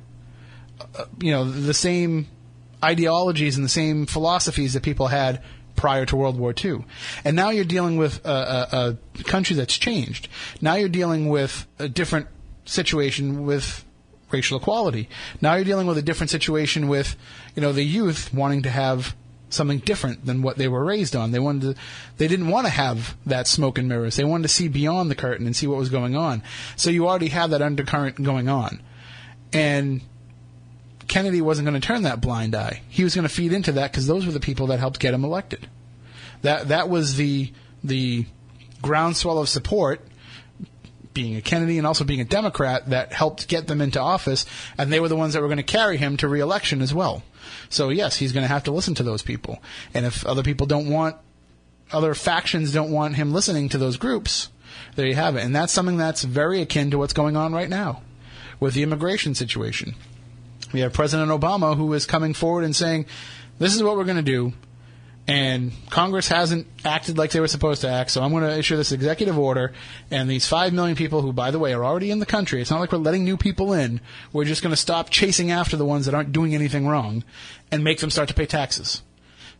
uh, you know, the same ideologies and the same philosophies that people had prior to World War II. And now you're dealing with a, a, a country that's changed. Now you're dealing with a different situation with racial equality. Now you're dealing with a different situation with, you know, the youth wanting to have something different than what they were raised on. They wanted to, they didn't want to have that smoke and mirrors. They wanted to see beyond the curtain and see what was going on. So you already have that undercurrent going on. And Kennedy wasn't going to turn that blind eye. He was going to feed into that because those were the people that helped get him elected. That that was the the groundswell of support being a Kennedy and also being a Democrat that helped get them into office, and they were the ones that were going to carry him to reelection as well. So yes, he's going to have to listen to those people, and if other people don't want, other factions don't want him listening to those groups, there you have it, and that's something that's very akin to what's going on right now with the immigration situation. We have President Obama who is coming forward and saying, "This is what we're going to do." and Congress hasn't acted like they were supposed to act, so I'm going to issue this executive order, and these 5 million people who, by the way, are already in the country, it's not like we're letting new people in, we're just going to stop chasing after the ones that aren't doing anything wrong and make them start to pay taxes.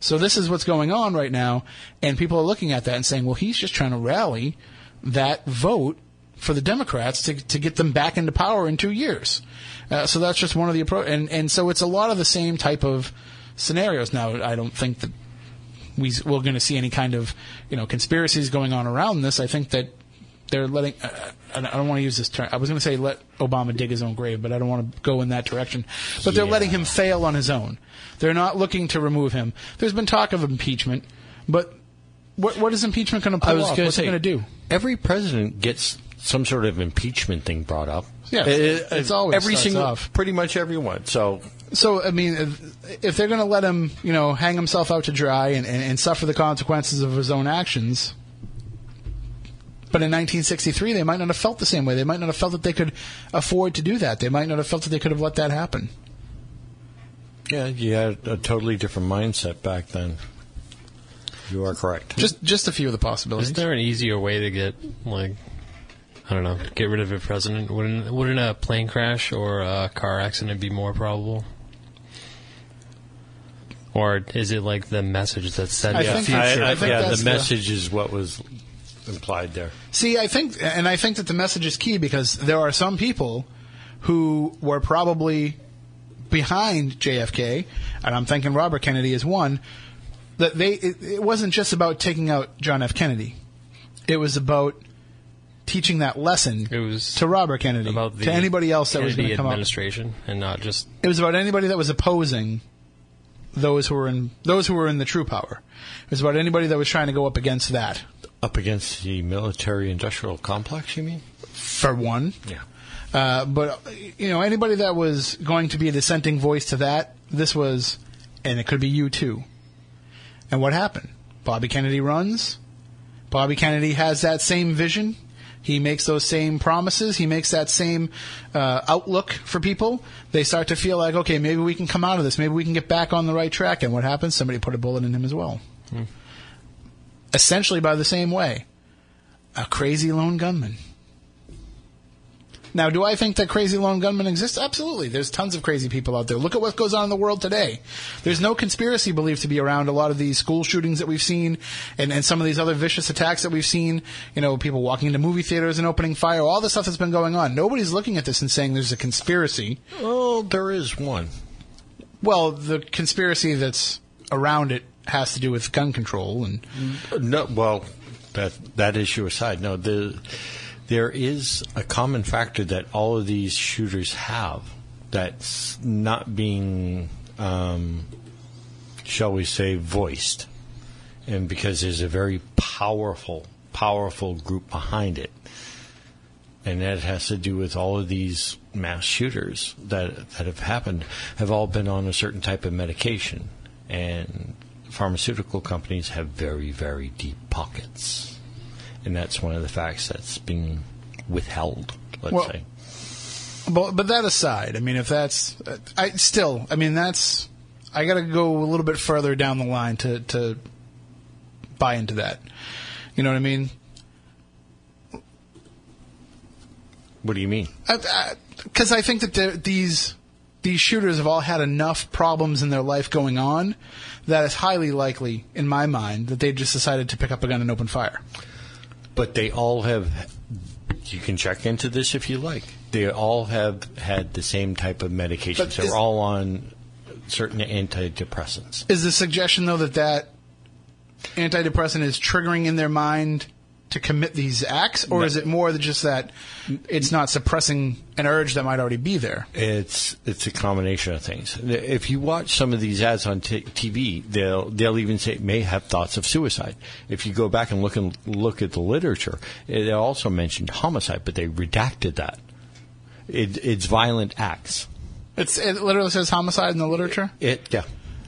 So this is what's going on right now, and people are looking at that and saying, well, he's just trying to rally that vote for the Democrats to, to get them back into power in two years. Uh, so that's just one of the approach, and, and so it's a lot of the same type of scenarios. Now, I don't think that we, we're going to see any kind of you know conspiracies going on around this. I think that they're letting. Uh, I don't want to use this term. I was going to say let Obama dig his own grave, but I don't want to go in that direction. But they're letting him fail on his own. They're not looking to remove him. There's been talk of impeachment, but what, what is impeachment going to pull off? What's say, it going to do? Every president gets some sort of impeachment thing brought up. Yeah, It- it's always every single, off. pretty much everyone. So So I mean, if, if they're going to let him, you know, hang himself out to dry and, and, and suffer the consequences of his own actions. But in 1963, they might not have felt the same way. They might not have felt that they could afford to do that. They might not have felt that they could have let that happen. yeah, you had a totally different mindset back then. You are correct. Just just a few of the possibilities. Is there an easier way to get like I don't know, get rid of a president? Wouldn't wouldn't a plane crash or a car accident be more probable? Or is it like the message that's said I the think- future? I- I think yeah, that's the the- message is what was implied there. See, I think, and I think that the message is key because there are some people who were probably behind JFK, and I'm thinking Robert Kennedy is one. That they, it, it wasn't just about taking out John F. Kennedy; it was about teaching that lesson It was to Robert Kennedy, about the to anybody else that was going to come up. administration and not just It was about anybody that was opposing those who were in those who were in the true power. It was about anybody that was trying to go up against that. Up against the military-industrial complex, you mean? For one, Yeah. Uh, but you know, anybody that was going to be a dissenting voice to that, this was, and it could be you too. And what happened? Bobby Kennedy runs. Bobby Kennedy has that same vision. He makes those same promises. He makes that same uh, outlook for people. They start to feel like, okay, maybe we can come out of this. Maybe we can get back on the right track. And what happens? Somebody put a bullet in him as well. Essentially, by the same way, a crazy lone gunman. Now, do I think that crazy lone gunmen exist? Absolutely. There's tons of crazy people out there. Look at what goes on in the world today. There's no conspiracy believed to be around a lot of these school shootings that we've seen and, and some of these other vicious attacks that we've seen. You know, people walking into movie theaters and opening fire, all the stuff that's been going on. Nobody's looking at this and saying there's a conspiracy. Oh, there is one. Well, the conspiracy that's around it has to do with gun control and No, well, that that issue aside, no, the there is a common factor that all of these shooters have that's not being, um, shall we say, voiced, and because there's a very powerful, powerful group behind it, and that has to do with all of these mass shooters that that have happened have all been on a certain type of medication, and pharmaceutical companies have very very deep pockets, and that's one of the facts that's being withheld. Let's Well, say. But, but that aside, I mean, if that's, I still, I mean, that's, I got to go a little bit further down the line to to buy into that. You know what I mean? What do you mean? Because I, think that there- these these shooters have all had enough problems in their life going on that it's highly likely, in my mind, that they just decided to pick up a gun and open fire. But they all have. You can check into this if you like. They all have had the same type of medications. They're all on certain antidepressants. Is the suggestion though that that antidepressant is triggering in their mind to commit these acts, or No. is it more than just that it's not suppressing an urge that might already be there? It's it's a combination of things. If you watch some of these ads on t- TV, they'll they'll even say may have thoughts of suicide. If you go back and look and look at the literature, it also mentioned homicide, but they redacted that. It, it's violent acts. It's it literally says homicide in the literature. It yeah.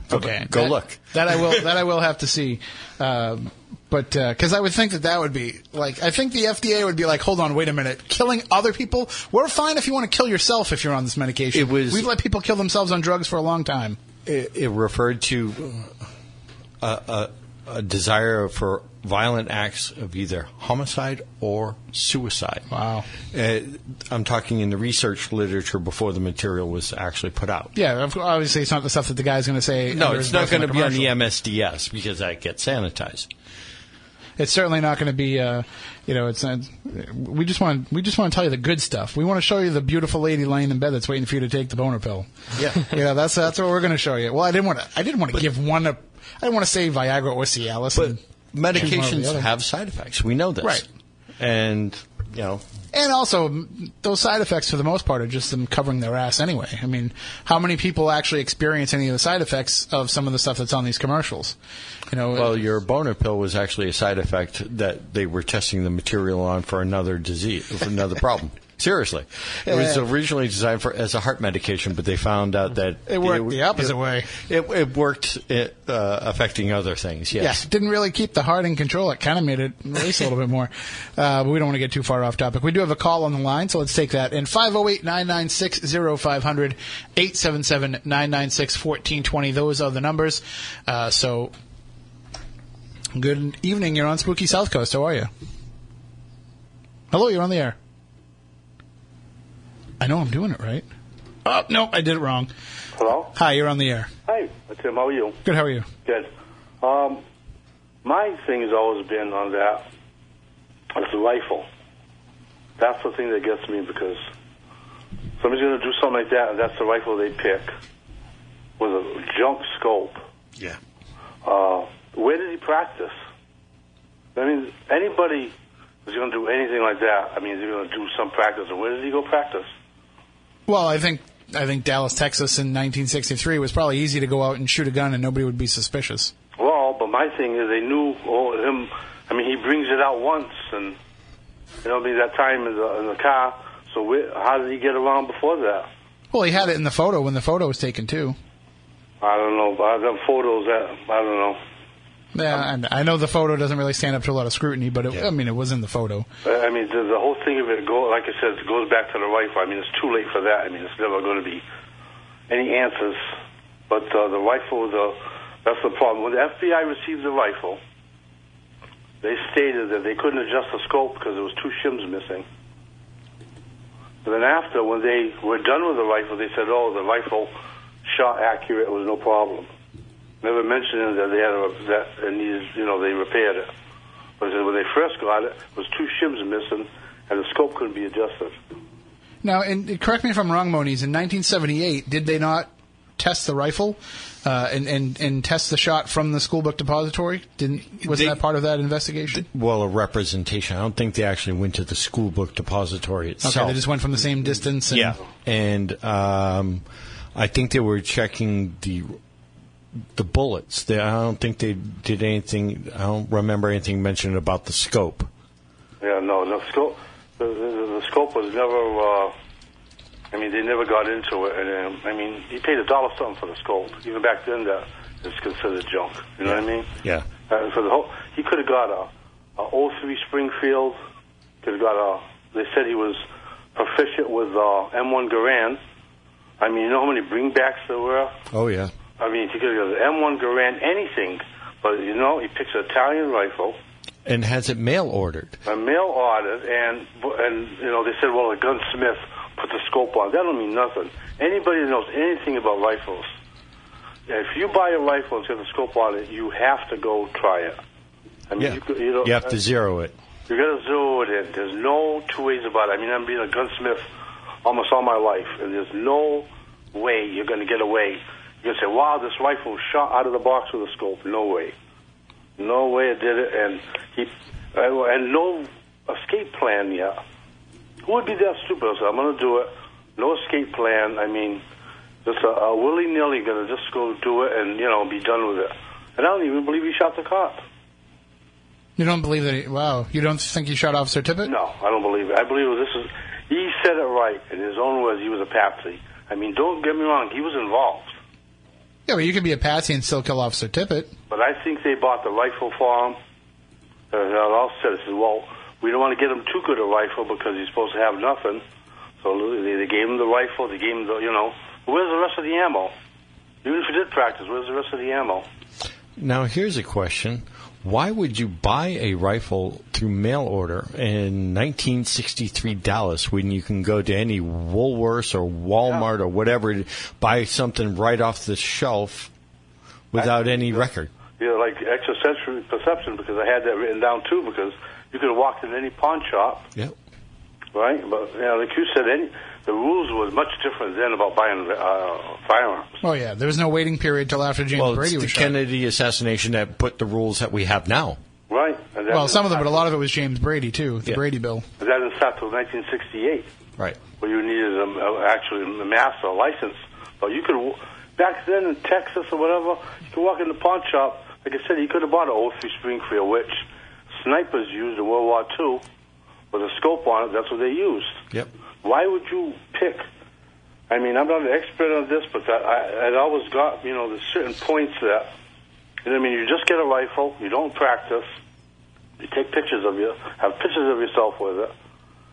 Go- Okay, go that- look. That I will. [LAUGHS] That I will have to see. Um, but uh, because I would think that that would be like, I think the FDA would be like, hold on, wait a minute, killing other people. We're fine if you want to kill yourself if you're on this medication. It was- We've let people kill themselves on drugs for a long time. It, it referred to a, a, a desire for violent acts of either homicide or suicide. Wow. Uh, I'm talking in the research literature before the material was actually put out. Yeah, obviously it's not the stuff that the guy's going to say. No, it's not going to be on the. MSDS because that gets sanitized. It's certainly not going to be. Uh, you know, it's. We just want. We just want to tell you the good stuff. We want to show you the beautiful lady laying in bed that's waiting for you to take the boner pill. Yeah. [LAUGHS] you know, that's that's what we're going to show you. Well, I didn't want to. I didn't want to give one. A, I didn't want to say Viagra or Cialis. But and choose one over the medications have side effects. We know this. Right. And, you know, And also, those side effects, for the most part, are just them covering their ass anyway. I mean, how many people actually experience any of the side effects of some of the stuff that's on these commercials? You know, well, your boner pill was actually a side effect that they were testing the material on for another disease, for another problem. Seriously, it was originally designed for as a heart medication, but they found out that It worked the opposite way. It, it worked it, uh, affecting other things. Yes. Yeah, didn't really keep the heart in control. It kind of made it race a little bit more. Uh, but we don't want to get too far off topic. We do have a call on the line, so let's take that. And 508-996-0500, 877-996-1420. Those are the numbers. Uh, so, good evening. You're on Spooky South Coast. How are you? Hello, you're on the air. I know I'm doing it right. Oh, no, I did it wrong. Hello? Hi, you're on the air. Hi, Tim. How are you? Good, how are you? Good. Um, my thing has always been on that. It's the rifle. That's the thing that gets me because somebody's going to do something like that, and that's the rifle they pick with a junk scope. Yeah. Uh, where did he practice? I mean, anybody who's going to do anything like that, I mean, is he going to do some practice, and where did he go practice? Well, I think I think Dallas, Texas in 1963 was probably easy to go out and shoot a gun and nobody would be suspicious. Well, but my thing is they knew him. I mean, he brings it out once, and you know, I mean that time in the in the car. So where, how did he get around before that? Well, he had it in the photo when the photo was taken too. I don't know. I them photos that I don't know. Yeah, and I know the photo doesn't really stand up to a lot of scrutiny, but it, I mean, it was in the photo. I I mean, the, the whole thing of it go like I said, it goes back to the rifle. I mean, it's too late for that. I mean, it's never going to be any answers. But uh, the rifle, the that's the problem. When the FBI received the rifle, they stated that they couldn't adjust the scope because there was two shims missing. And then after, when they were done with the rifle, they said, "Oh, the rifle shot accurate. It was no problem." Never mentioning that they had a, that it needed, you know, they repaired it. But when they first got it, it was two shims missing, and the scope couldn't be adjusted. Now, and correct me if I'm wrong, Moniz. In 1978, did they not test the rifle uh, and, and and test the shot from the school book depository? Didn't wasn't They- that part of that investigation? Well, a representation. I don't think they actually went to the school book depository itself. Okay, they just went from the same distance. And, Yeah, and um, I think they were checking the the bullets. They, I don't think they did anything. I don't remember anything mentioned about the scope. Yeah, no, the scope, the, the, the scope was never. Uh, I mean, they never got into it, and um, I mean, he paid a dollar something for the scope. Even back then, that is considered junk. You know what I mean? Yeah. Uh, for the whole, he could have got a, a 03 Springfield. Could have got a. They said he was proficient with uh, M1 Garand. I mean, you know how many bringbacks there were? Oh yeah. I mean, he could have an M1 Garand, anything. But you know, he picks an Italian rifle. And has it mail ordered? a mail ordered, and and you know they said, well, a gunsmith put the scope on. That don't mean nothing. Anybody that knows anything about rifles, if you buy a rifle and it's got the scope on it, you have to go try it. I mean, Yeah. you, could- you, know, You have to uh, zero it. You got to zero it in. There's no two ways about it. I mean, I'm being a gunsmith almost all my life, and there's no way you're going to get away You can say, wow, this rifle shot out of the box with a scope. No way. No way it did it. And he, and no escape plan yet. Who would be that stupid? So I'm going to do it. No escape plan. I mean, just a, a willy nilly going to just go do it and, you know, be done with it. And I don't even believe he shot the cop. You don't believe that? He, wow, you don't think he shot Officer Tippit? No, I don't believe it. I believe this is. He said it right in his own words. He was a patsy. I mean, don't get me wrong. He was involved. Yeah, but you could be a patsy and still kill Officer Tippit. But I think they bought the rifle for him. Uh, and all said, said, well, we don't want to get him too good a rifle because he's supposed to have nothing. So they, they gave him the rifle. They gave him the, you know, where's the rest of the ammo? Even if you did practice, where's the rest of the ammo? Now, here's a question. Why would you buy a rifle through mail order in 1963 Dallas when you can go to any Woolworths or Walmart Yeah. or whatever, buy something right off the shelf without any record? You know, like extrasensory perception because I had that written down too because you could have walked in any pawn shop, Yep. right? But, you know, like you said, any, the rules was much different then about buying uh, firearms. Oh yeah, there was no waiting period till after James Well, Brady it's the shot. Kennedy assassination that put the rules that we have now. Right. And Well, some of them, but a lot of it was James Brady too, the Yeah. Brady bill. till- That didn't start till 1968. Right. where you needed a, a, actually a master license. But you could w- back then in Texas or whatever, you could walk in the pawn shop. Like I said, you could have bought an 03 Springfield, which snipers used in World War II with a scope on it. That's what they used. Yep. Why would you pick? I mean, I'm not an expert on this, but that, I, I'd always got you know there's certain points that. And I mean, you just get a rifle, you don't practice, you take pictures of you, have pictures of yourself with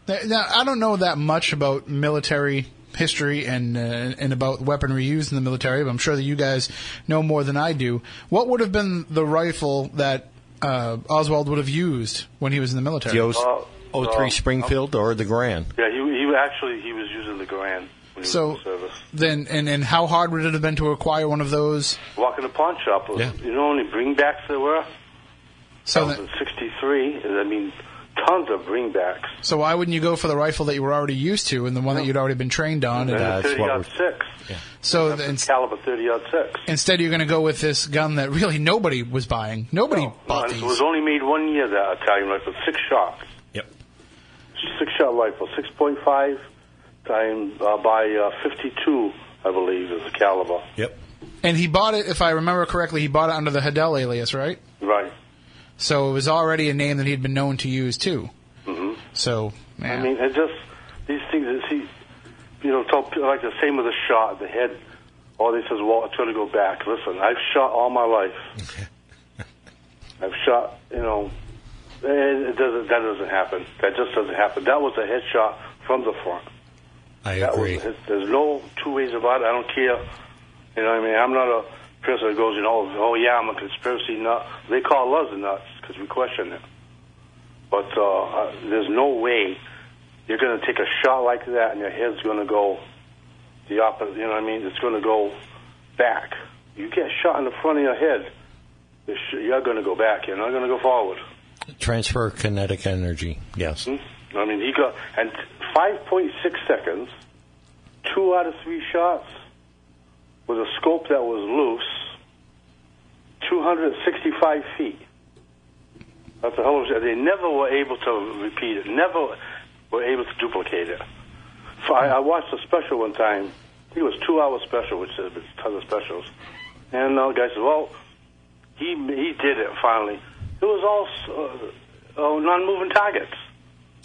it. Now, I don't know that much about military history and uh, and about weaponry used in the military, but I'm sure that you guys know more than I do. What would have been the rifle that uh, Oswald would have used when he was in the military? The O- Uh, 03 uh, Springfield or the Garand? Yeah, he he actually he was using the Garand when he So was in service. then, and and how hard would it have been to acquire one of those? Walk in the pawn shop. Uh, yeah. You know how many bringbacks there were? So that that, was in '63. I mean, tons of bringbacks. so why wouldn't you go for the rifle that you were already used to and the one that you'd already been trained on? And And, That's the 30 what aught six. so That's then, the caliber 30 aught six. instead, you're going to go with this gun that really nobody was buying. Nobody No, bought and these. it was only made one year. That Italian rifle, six shot, Yep. Six shot rifle, 6.5 times uh, by uh, 52, I believe, is the caliber. Yep. and he bought it, if I remember correctly, he bought it under the Hidell alias, right? Right. So it was already a name that he'd been known to use too. hmm So, yeah. I mean, it just these things. See, you know, tell, like the same with a shot, the head. All they says, well, I'm going to go back. Listen, I've shot all my life. [LAUGHS] I've shot, you know, it, it doesn't. That doesn't happen. That just doesn't happen. That was a headshot from the front. I That agree. was. There's no two ways about it. I don't care. You know, what I mean, I'm not a person that goes, you know, oh yeah, I'm a conspiracy nut. They call us the nuts because we question it. But uh, uh, there's no way you're going to take a shot like that and your head's going to go the opposite. You know what I mean? It's going to go back. You get shot in the front of your head, you're going to go back. You're not going to go forward. Transfer kinetic energy. Yes. Hmm? I mean, he got and 5.6 seconds, two out of three shots with a scope that was loose, 265 feet. That's a hell of a. They never were able to repeat it. Never were able to duplicate it. So I, I watched a special one time. It was two hour special, which is a ton of specials. And the guy said, "Well, he he did it finally. It was all uh, oh, non-moving targets."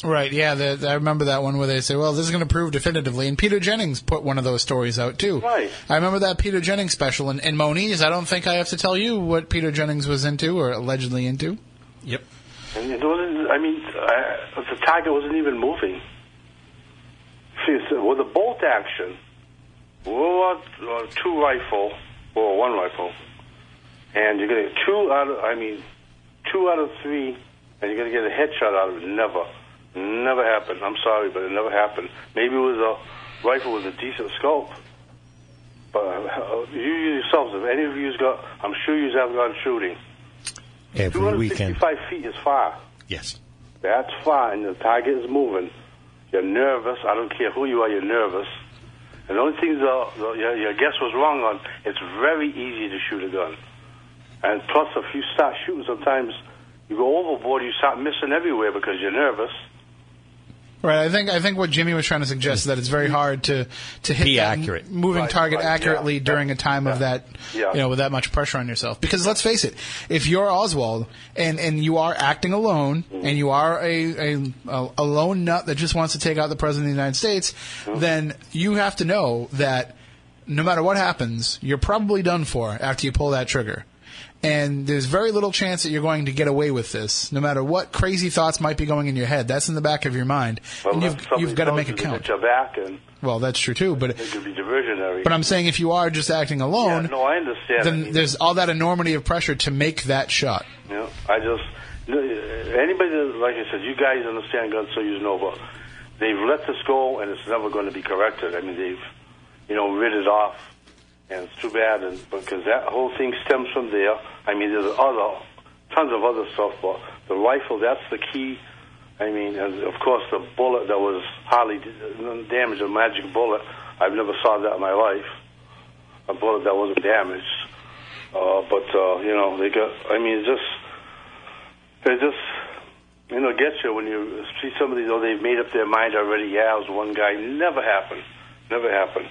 right, yeah, the, I remember that one where they say, well, this is going to prove definitively. And Peter Jennings put one of those stories out too. Right. I remember that Peter Jennings special. And, and Moniz, I don't think I have to tell you what Peter Jennings was into or allegedly into. Yep. And it wasn't, I mean, uh, the target wasn't even moving. See, so with a bolt action, World War uh, two rifle, or one rifle, and you're going to get two out of, I mean, two out of three, and you're going to get a headshot out of it. Never. Never happened. I'm sorry, but it never happened. Maybe it was a rifle with a decent scope. But uh, you yourselves, if any of you's got, I'm sure you have gone shooting. Every weekend. 265 feet is far. Yes. That's fine. The target is moving. You're nervous. I don't care who you are. You're nervous. And the only thing the, the, your, your guess was wrong on, it's very easy to shoot a gun. And plus, if you start shooting, sometimes you go overboard, you start missing everywhere because you're nervous. Right. I think I think what Jimmy was trying to suggest is that it's very hard to to hit Be that accurate. moving Right, target right, accurately yeah, during a time of that yeah. you know with that much pressure on yourself. Because let's face it, if you're Oswald and and you are acting alone Mm-hmm. and you are a, a a a lone nut that just wants to take out the president of the United States, Mm-hmm. then you have to know that no matter what happens, you're probably done for after you pull that trigger. And there's very little chance that you're going to get away with this, no matter what crazy thoughts might be going in your head. That's in the back of your mind, Well, and you've you've got to make it count. Get back, and Well, that's true too, but be diversionary. but I'm saying if you are just acting alone, yeah, no, I understand. I then mean, there's all that enormity of pressure to make that shot. Know, I just anybody that, like I said, you guys understand guns, so you know, but they've let this go, and it's never going to be corrected. I mean, they've you know rid it off, and it's too bad, and because that whole thing stems from there. I mean, there's other tons of other stuff, but the rifle that's the key. I mean, and of course, the bullet that was hardly damaged, a magic bullet. I've never saw that in my life. A bullet that wasn't damaged. Uh, but uh, you know, they got. I mean, it's just it just you know gets you when you see somebody though they've made up their mind already. Yeah, it was one guy. Never happened. Never happened.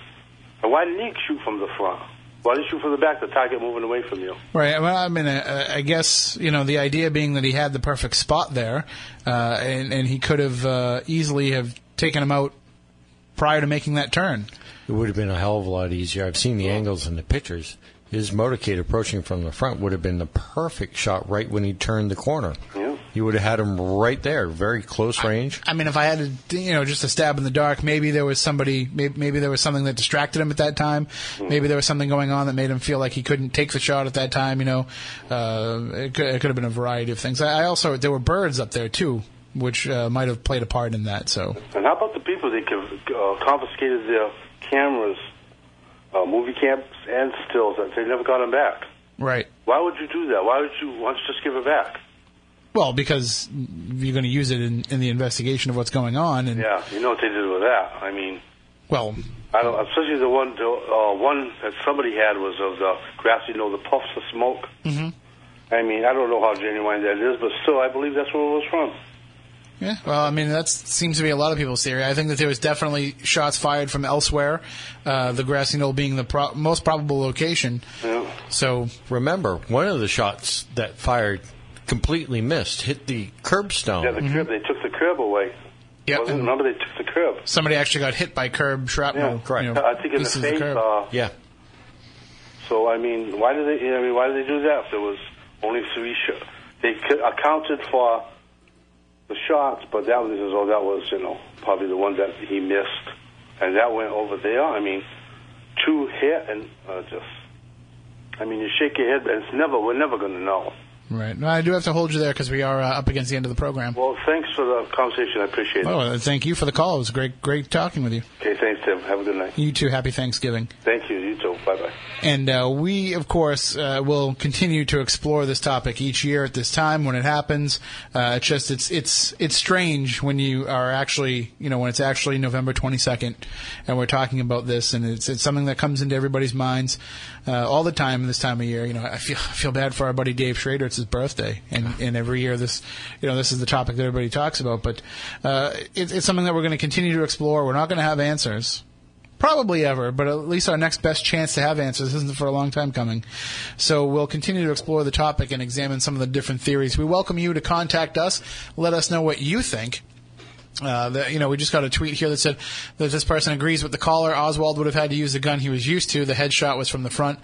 And why didn't he shoot from the front? Why did you shoot from the back? The target moving away from you. Right. Well, I mean, uh, I guess you know the idea being that he had the perfect spot there, uh, and and he could have uh, easily have taken him out prior to making that turn. It would have been a hell of a lot easier. I've seen the angles in the pictures. His motorcade approaching from the front would have been the perfect shot right when he turned the corner. Yeah. You would have had him right there, very close range. I mean, if I had to, you know, just a stab in the dark, maybe there was somebody, maybe, maybe there was something that distracted him at that time. Maybe there was something going on that made him feel like he couldn't take the shot at that time. You know, uh, it, could, it could have been a variety of things. I, I also there were birds up there too, which uh, might have played a part in that. So And how about the people that uh, confiscated their cameras, uh, movie cameras, and stills? That they never got them back. right. Why would you do that? Why would you? Why don't you just give it back? Well, because you're going to use it in, in the investigation of what's going on, and Yeah, you know what they did with that. I mean, well, I don't. Especially the one, the, uh, one that somebody had was of the grass. You know, the puffs of smoke. Mm-hmm. I mean, I don't know how genuine that is, but still, I believe that's where it was from. Yeah, well, I mean that seems to be a lot of people's theory. I think that there was definitely shots fired from elsewhere, uh, the grassy knoll being the pro- most probable location. Yeah. So, Remember, one of the shots that fired completely missed, hit the curbstone. Yeah, the curb. They took the curb away. Yep, Wasn't- Remember, they took the curb. somebody actually got hit by curb shrapnel. Yeah, correct. you know, I think in the face. curb. Uh, yeah. So I mean, why did they? I mean, why did they do that? If there was only three shots, they accounted for the shots, but that was oh, that was you know probably the one that he missed, and that went over there. I mean, two hit and uh, just. I mean, you shake your head, but it's never. We're never going to know. Right. No, I do have to hold you there because we are uh, up against the end of the program. Well, thanks for the conversation. I appreciate it. Oh, uh, thank you for the call. It was great, great talking with you. Okay, thanks, Tim. Have a good night. You too. Happy Thanksgiving. Thank you. You too. Bye bye. And uh, we, of course, uh, will continue to explore this topic each year at this time when it happens. Uh, it's just it's it's it's strange when you are actually you know when it's actually November twenty second, and we're talking about this, and it's it's something that comes into everybody's minds uh, all the time this time of year. You know, I feel I feel bad for our buddy Dave Schrader. It's birthday, and and every year this you know this is the topic that everybody talks about. But uh, it, it's something that we're going to continue to explore. We're not going to have answers probably ever, but at least our next best chance to have answers isn't for a long time coming. So we'll continue to explore the topic and examine some of the different theories. We welcome you to contact us. Let us know what you think. Uh, the, you know, we just got a tweet here that said that this person agrees with the caller. Oswald would have had to use the gun he was used to. The headshot was from the front.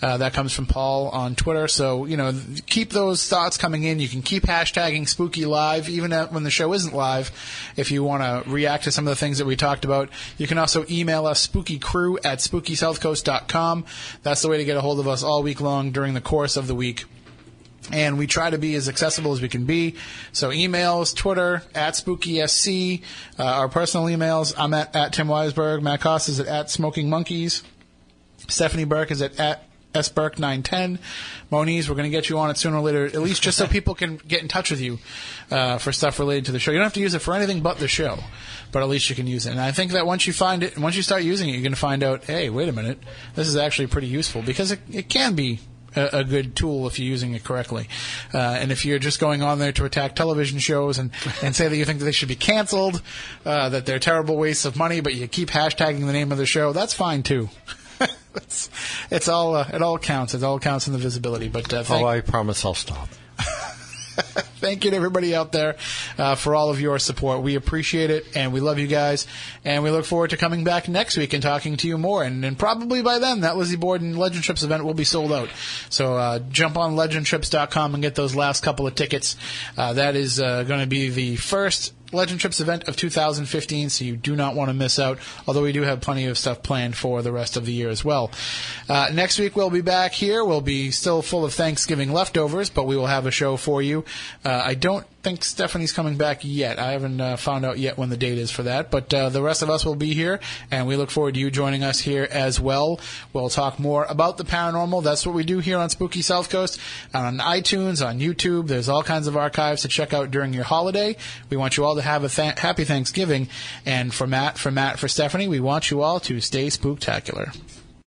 Uh, that comes from Paul on Twitter. So, you know, keep those thoughts coming in. You can keep hashtagging Spooky Live, even when the show isn't live, if you want to react to some of the things that we talked about. You can also email us, spookycrew at spookysouthcoast.com. That's the way to get a hold of us all week long during the course of the week and we try to be as accessible as we can be. So emails, Twitter, at SpookySC, uh, our personal emails, I'm at, at Tim Weisberg, Matt Costa is at, at Smoking Monkeys, Stephanie Burke is at, at sburk910. Moniz, we're going to get you on it sooner or later, at least just so [LAUGHS] people can get in touch with you uh, for stuff related to the show. You don't have to use it for anything but the show, but at least you can use it. And I think that once you find it, once you start using it, you're going to find out, hey, wait a minute, this is actually pretty useful because it, it can be a, a good tool if you're using it correctly. Uh, and if you're just going on there to attack television shows and, and say that you think that they should be canceled, uh, that they're terrible wastes of money, but you keep hashtagging the name of the show, that's fine too. [LAUGHS] it's, it's all uh, it all counts. It all counts in the visibility. But uh, thank, Oh, I promise I'll stop. [LAUGHS] [LAUGHS] thank you to everybody out there uh, for all of your support. We appreciate it, and we love you guys. And we look forward to coming back next week and talking to you more. And, and probably by then, that Lizzie Borden Legend Trips event will be sold out. So uh, jump on legendtrips.com and get those last couple of tickets. Uh, that is uh, going to be the first Legend Trips event of 2015, so you do not want to miss out. Although we do have plenty of stuff planned for the rest of the year as well. Uh, next week we'll be back here. We'll be still full of Thanksgiving leftovers, but we will have a show for you. Uh, I don't think Stephanie's coming back yet. I haven't uh, found out yet when the date is for that, but uh, the rest of us will be here, and we look forward to you joining us here as well. We'll talk more about the paranormal. That's what we do here on Spooky South Coast, on iTunes, on YouTube. There's all kinds of archives to check out during your holiday. We want you all to have a th- happy Thanksgiving, and for Matt, for Matt, for Stephanie, we want you all to stay spooktacular.